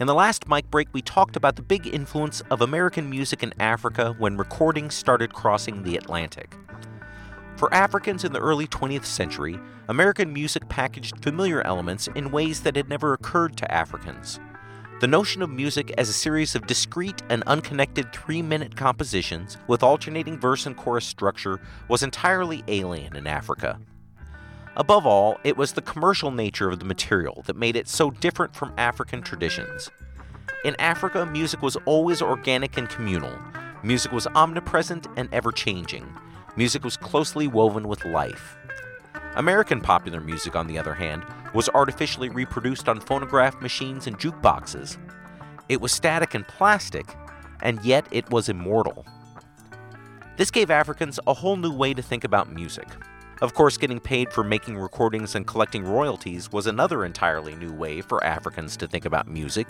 Speaker 2: In the last mic break, we talked about the big influence of American music in Africa when recordings started crossing the Atlantic. For Africans in the early 20th century, American music packaged familiar elements in ways that had never occurred to Africans. The notion of music as a series of discrete and unconnected three minute compositions with alternating verse and chorus structure was entirely alien in Africa. Above all, it was the commercial nature of the material that made it so different from African traditions. In Africa, music was always organic and communal. Music was omnipresent and ever changing. Music was closely woven with life. American popular music, on the other hand, was artificially reproduced on phonograph machines and jukeboxes. It was static and plastic, and yet it was immortal. This gave Africans a whole new way to think about music. Of course, getting paid for making recordings and collecting royalties was another entirely new way for Africans to think about music.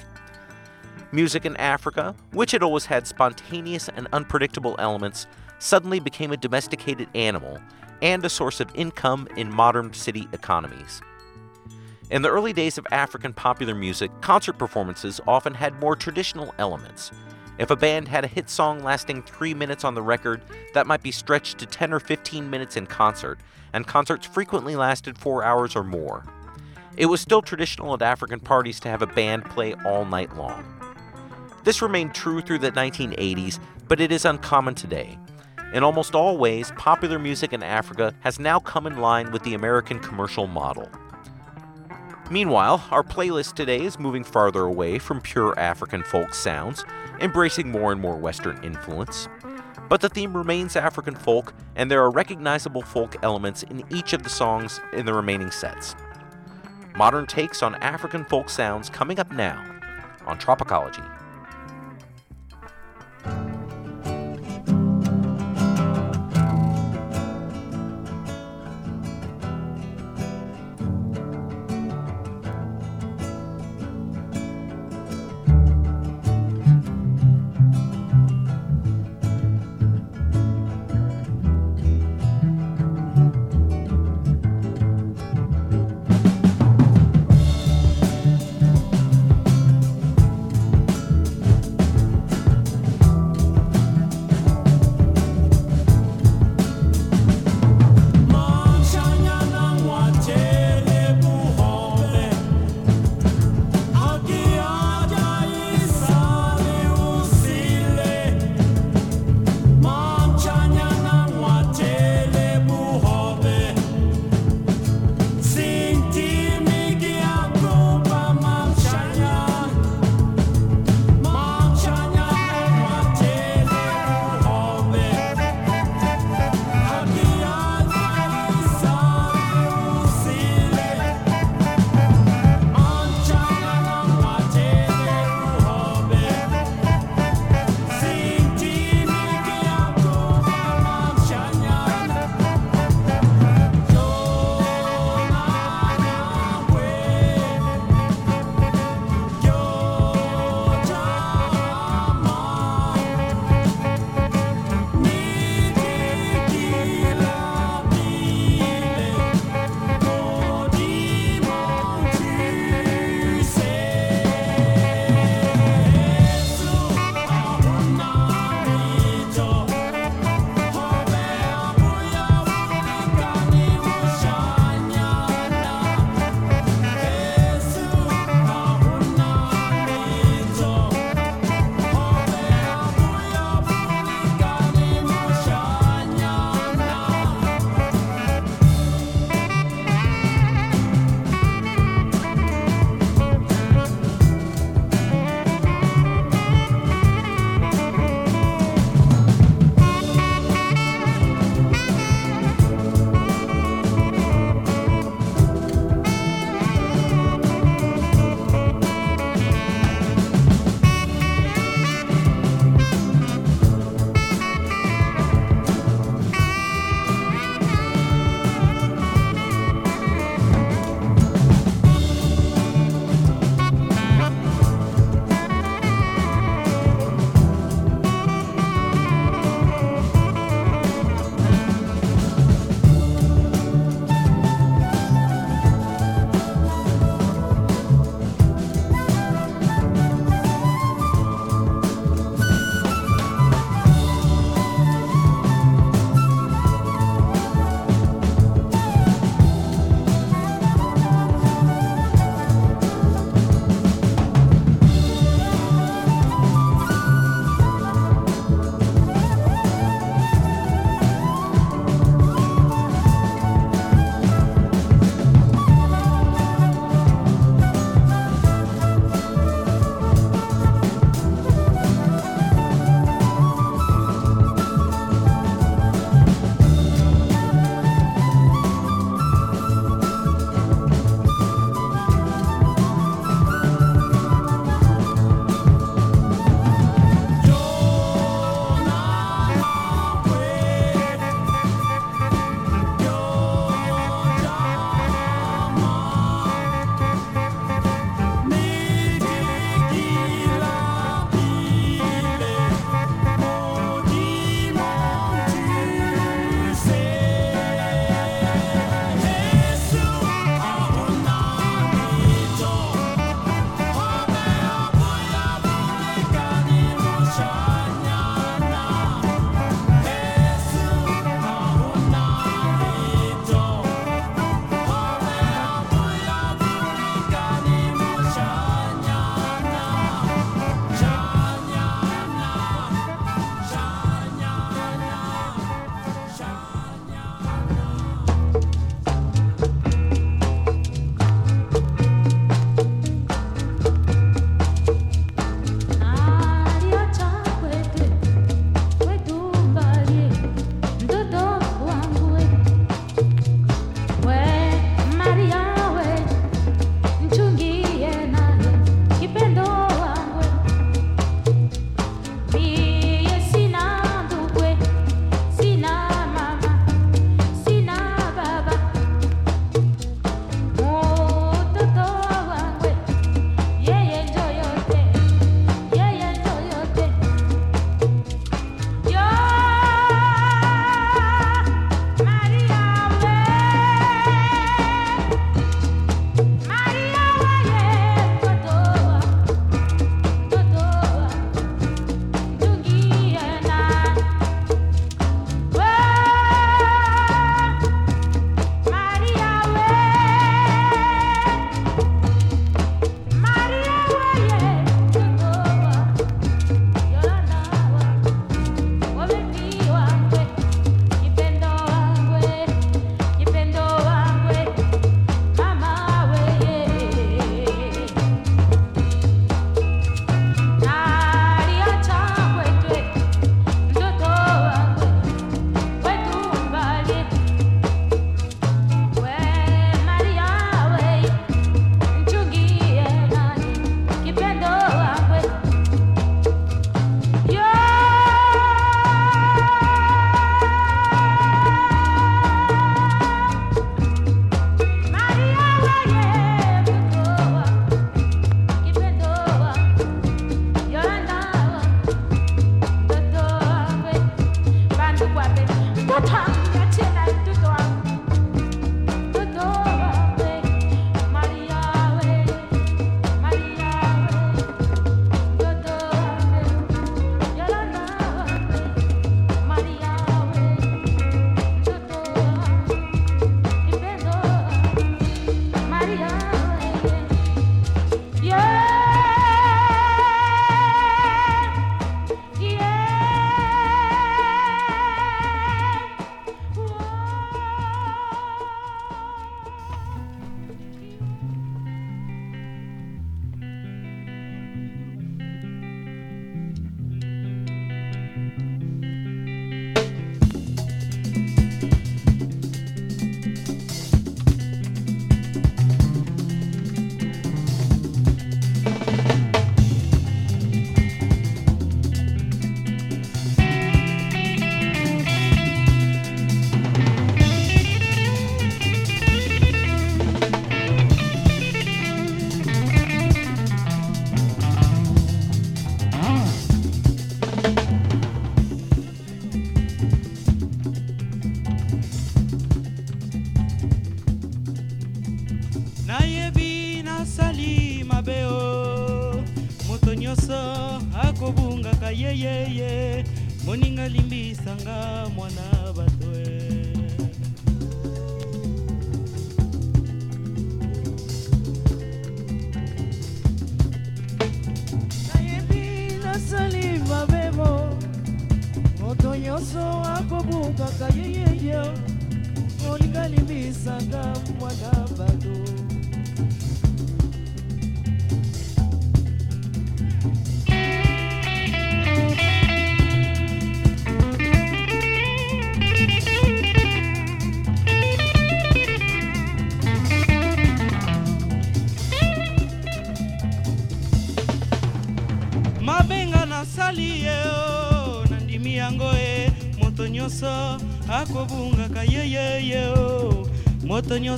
Speaker 2: Music in Africa, which had always had spontaneous and unpredictable elements, suddenly became a domesticated animal and a source of income in modern city economies. In the early days of African popular music, concert performances often had more traditional elements. If a band had a hit song lasting three minutes on the record, that might be stretched to 10 or 15 minutes in concert, and concerts frequently lasted four hours or more. It was still traditional at African parties to have a band play all night long. This remained true through the 1980s, but it is uncommon today. In almost all ways, popular music in Africa has now come in line with the American commercial model. Meanwhile, our playlist today is moving farther away from pure African folk sounds, embracing more and more Western influence. But the theme remains African folk, and there are recognizable folk elements in each of the songs in the remaining sets. Modern takes on African folk sounds coming up now on Tropicology.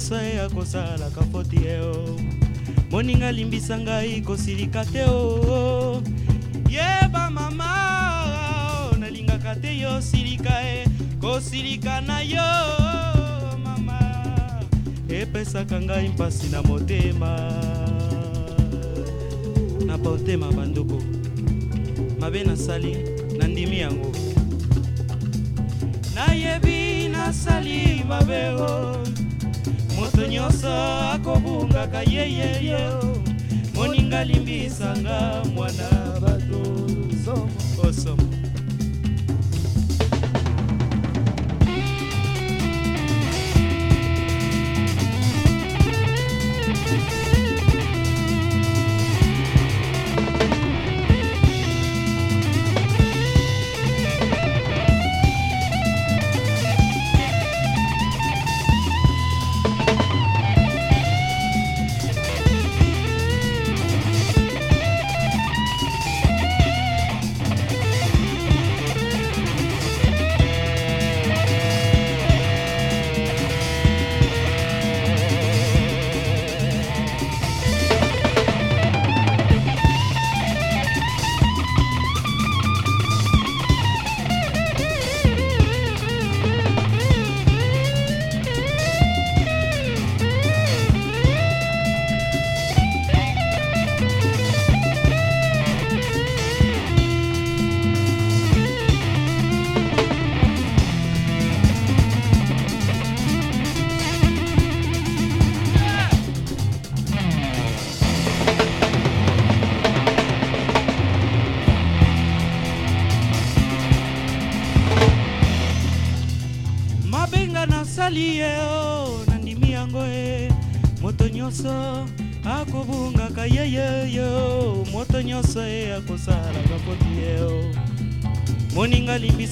Speaker 19: Nyonso e akosalaka foti ye o. Moninga limbisa ngai kosilika te o. Yeba mama nalingaka te yo silika e kosilika na yo mama. Epesaka ngai mpasi na motema. Na motema bandoko. Mabe nasali nandimi yango. Nayebi nasali mabe o moto nyonso akobungaka yeyeye o moninga limbisanga mwana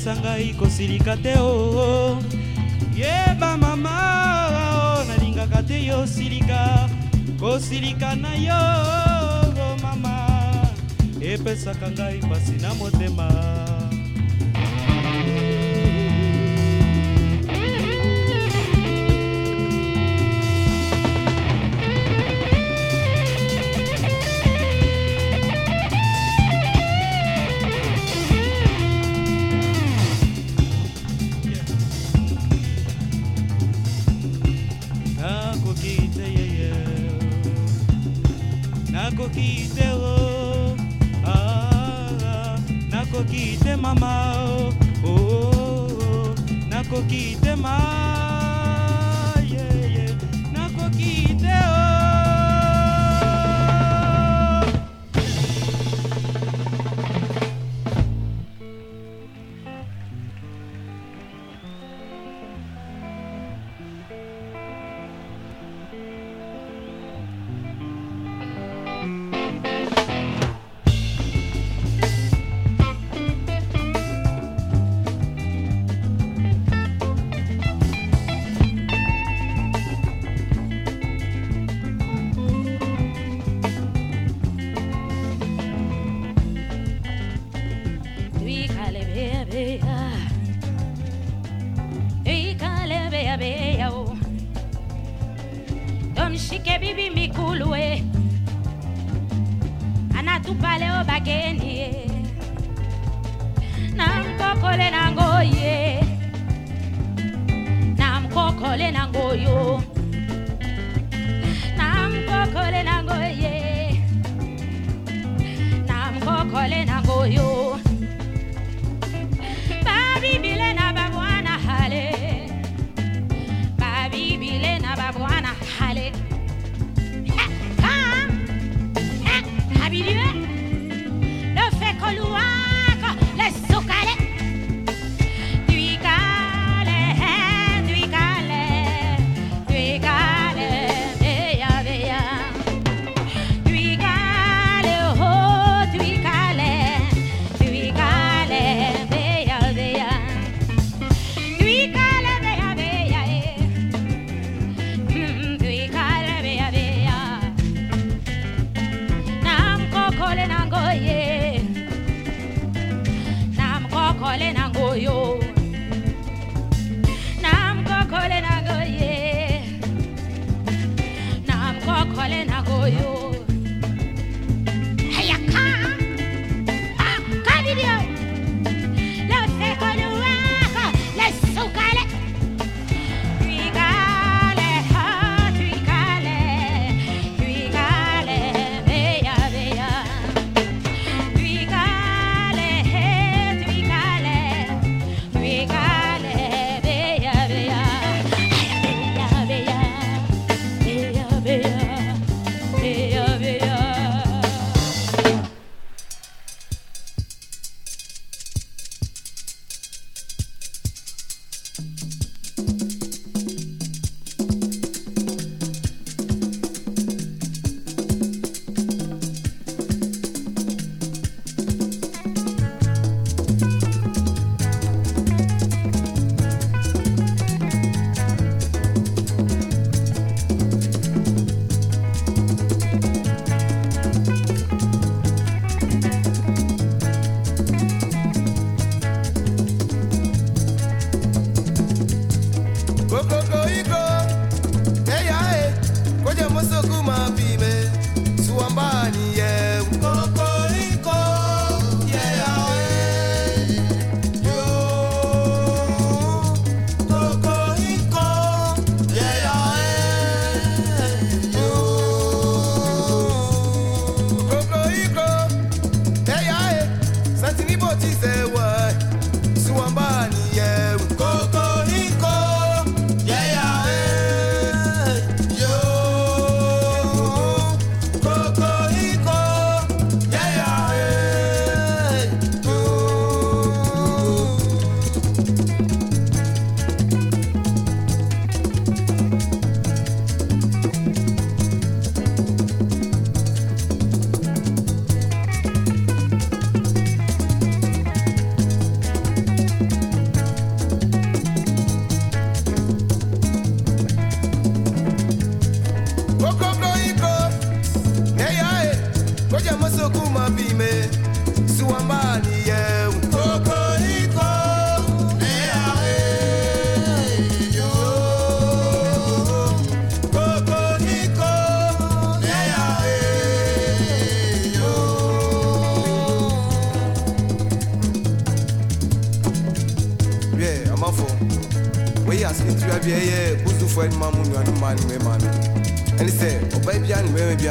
Speaker 19: limbisa ngai kosilika te o yeba mama o nalingaka te yo silika. Kosilika na yo mama. Epesaka ngai mpasi na motema nakoki te o ah, nakoki te mama o oh, nakoki te ma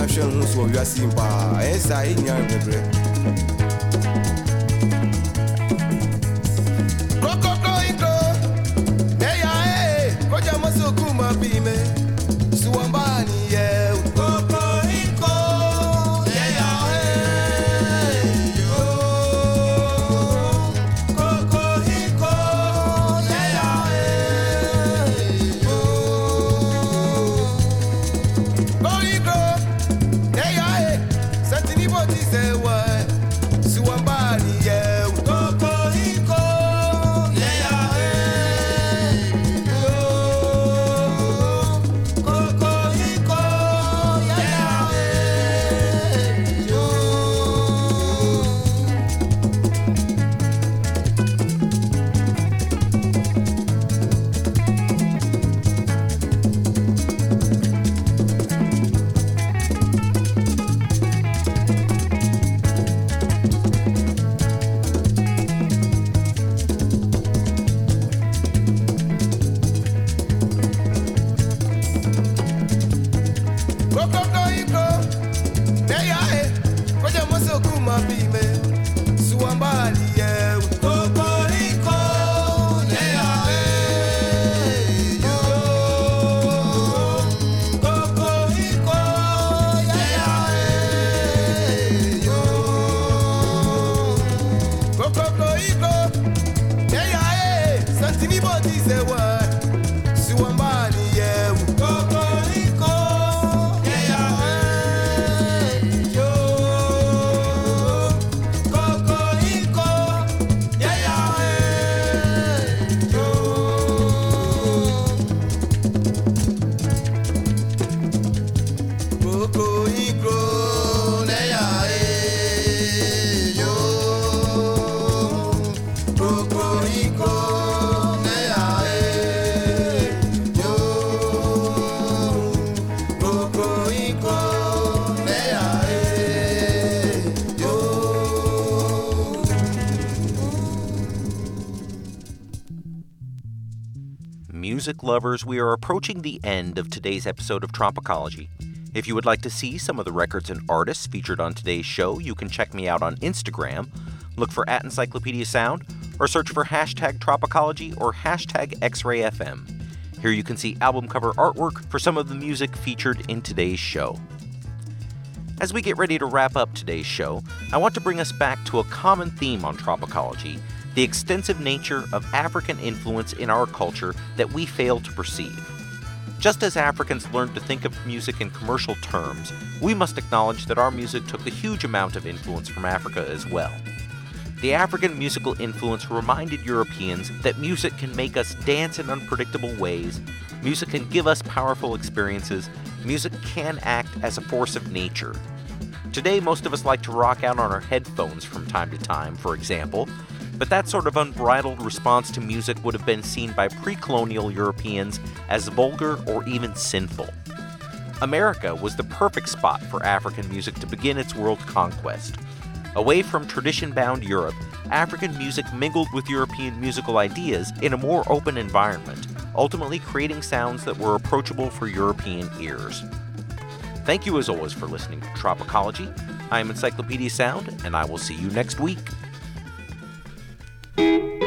Speaker 20: ahwɛ ho so wɔ wiase yi paa ɛyɛ saa ɛnya bebrɛ
Speaker 2: Music lovers, we are approaching the end of today's episode of Tropicology. If you would like to see some of the records and artists featured on today's show, you can check me out on Instagram. Look for at Encyclopedia Sound or search for hashtag Tropicology or hashtag XRayFM. Here you can see album cover artwork for some of the music featured in today's show. As we get ready to wrap up today's show, I want to bring us back to a common theme on Tropicology the extensive nature of African influence in our culture that we fail to perceive. Just as Africans learned to think of music in commercial terms, we must acknowledge that our music took a huge amount of influence from Africa as well. The African musical influence reminded Europeans that music can make us dance in unpredictable ways, music can give us powerful experiences, music can act as a force of nature. Today, most of us like to rock out on our headphones from time to time, for example, but that sort of unbridled response to music would have been seen by pre colonial Europeans as vulgar or even sinful. America was the perfect spot for African music to begin its world conquest. Away from tradition bound Europe, African music mingled with European musical ideas in a more open environment, ultimately creating sounds that were approachable for European ears. Thank you as always for listening to Tropicology. I am Encyclopedia Sound, and I will see you next week.
Speaker 6: Yeah.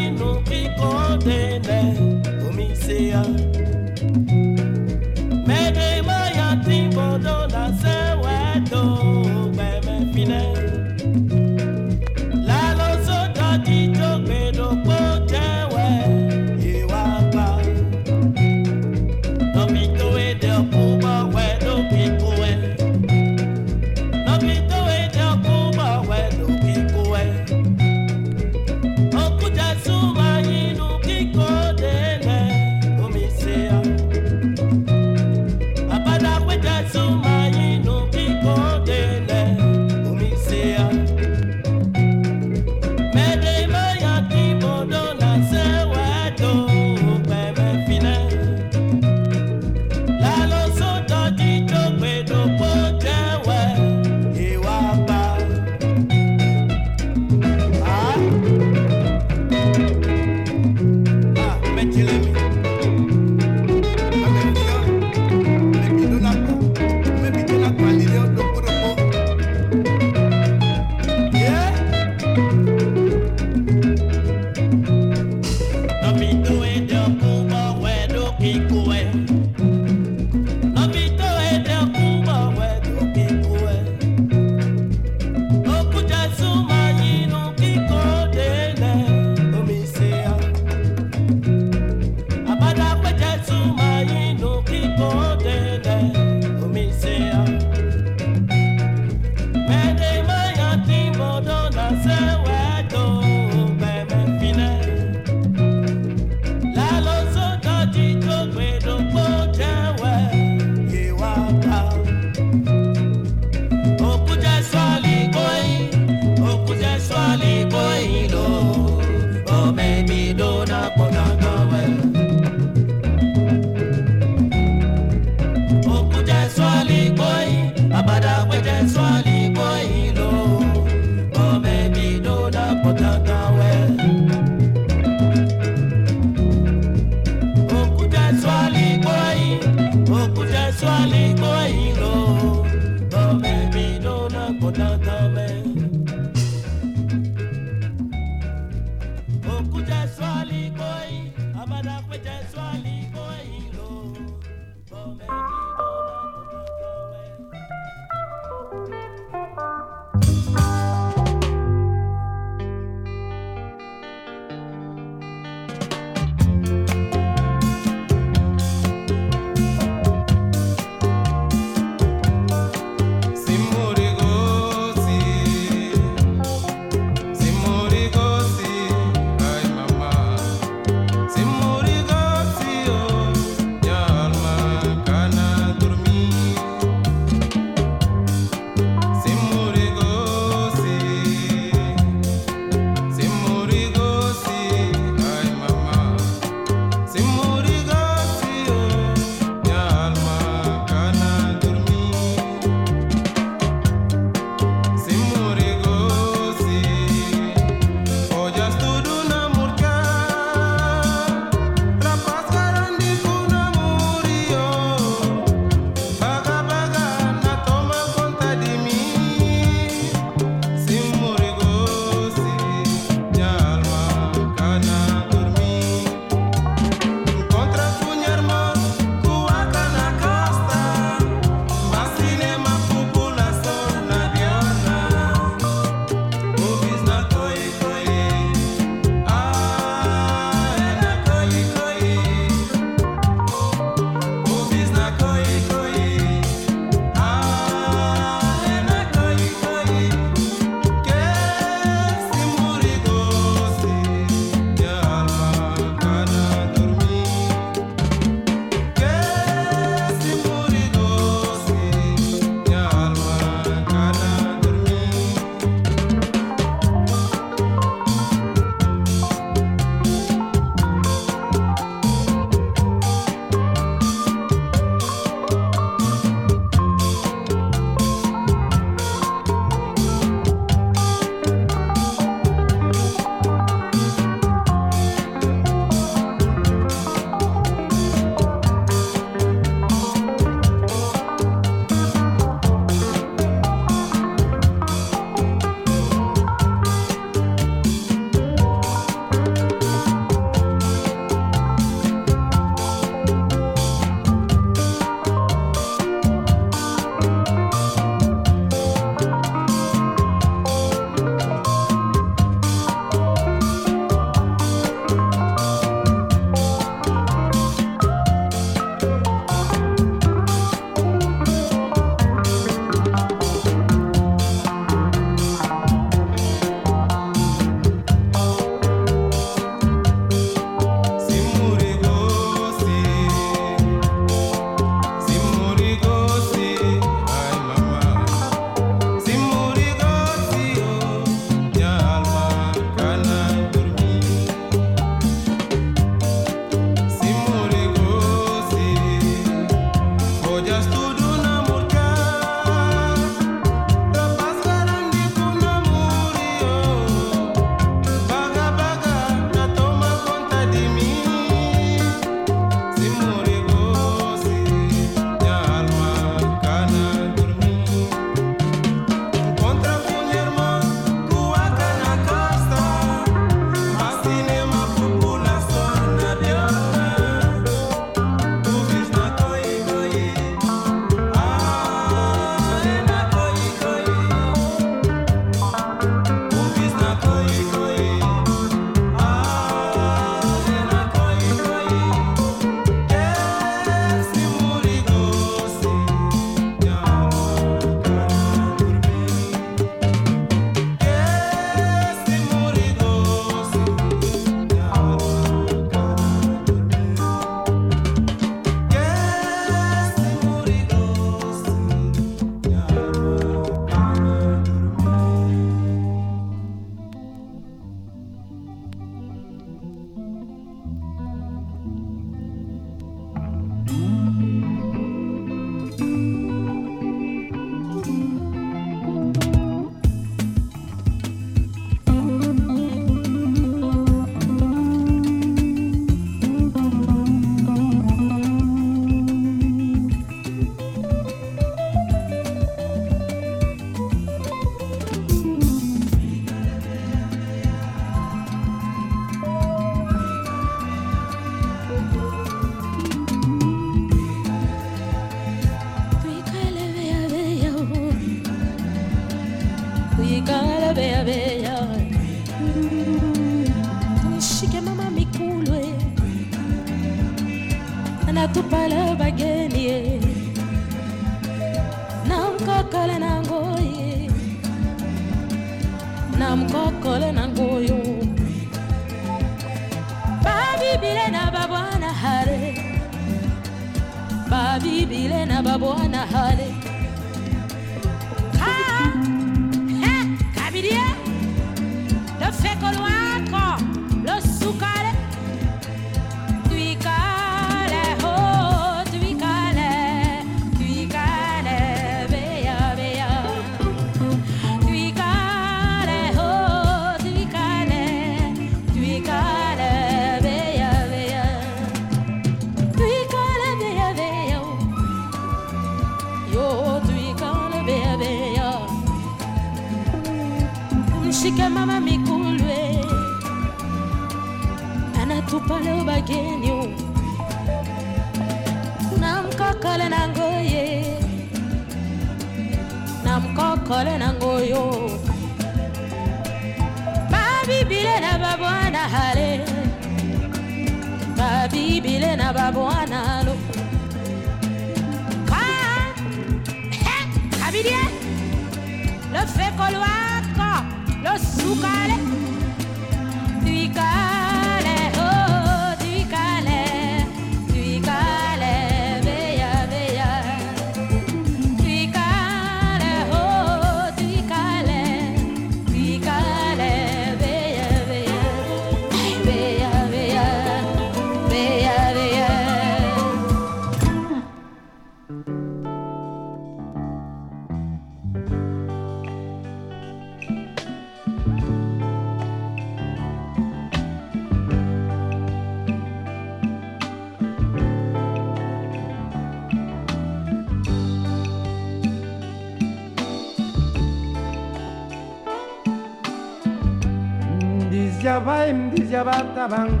Speaker 6: Bang.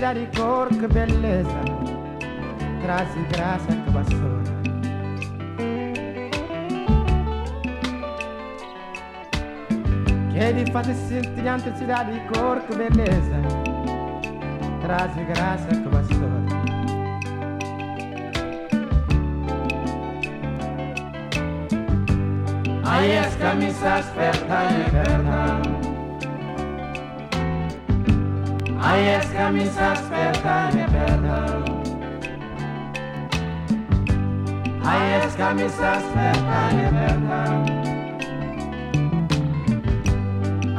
Speaker 6: la di cor che bellezza, grazie, grazie che bastona. Chiedi fate sentire
Speaker 13: anche si
Speaker 21: la di cor che bellezza, grazie, grazie a bastona. Ai esca mi sa sperta e perda riesca mi sa aspetare perdão Aiesca mi sa aspetare perdão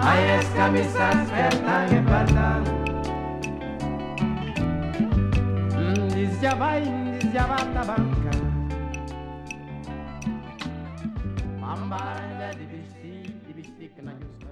Speaker 21: Aiesca mi sa aspetare perdão mm, Dizjava in dizjava da banca. Bambara dibişti dibişti kına göster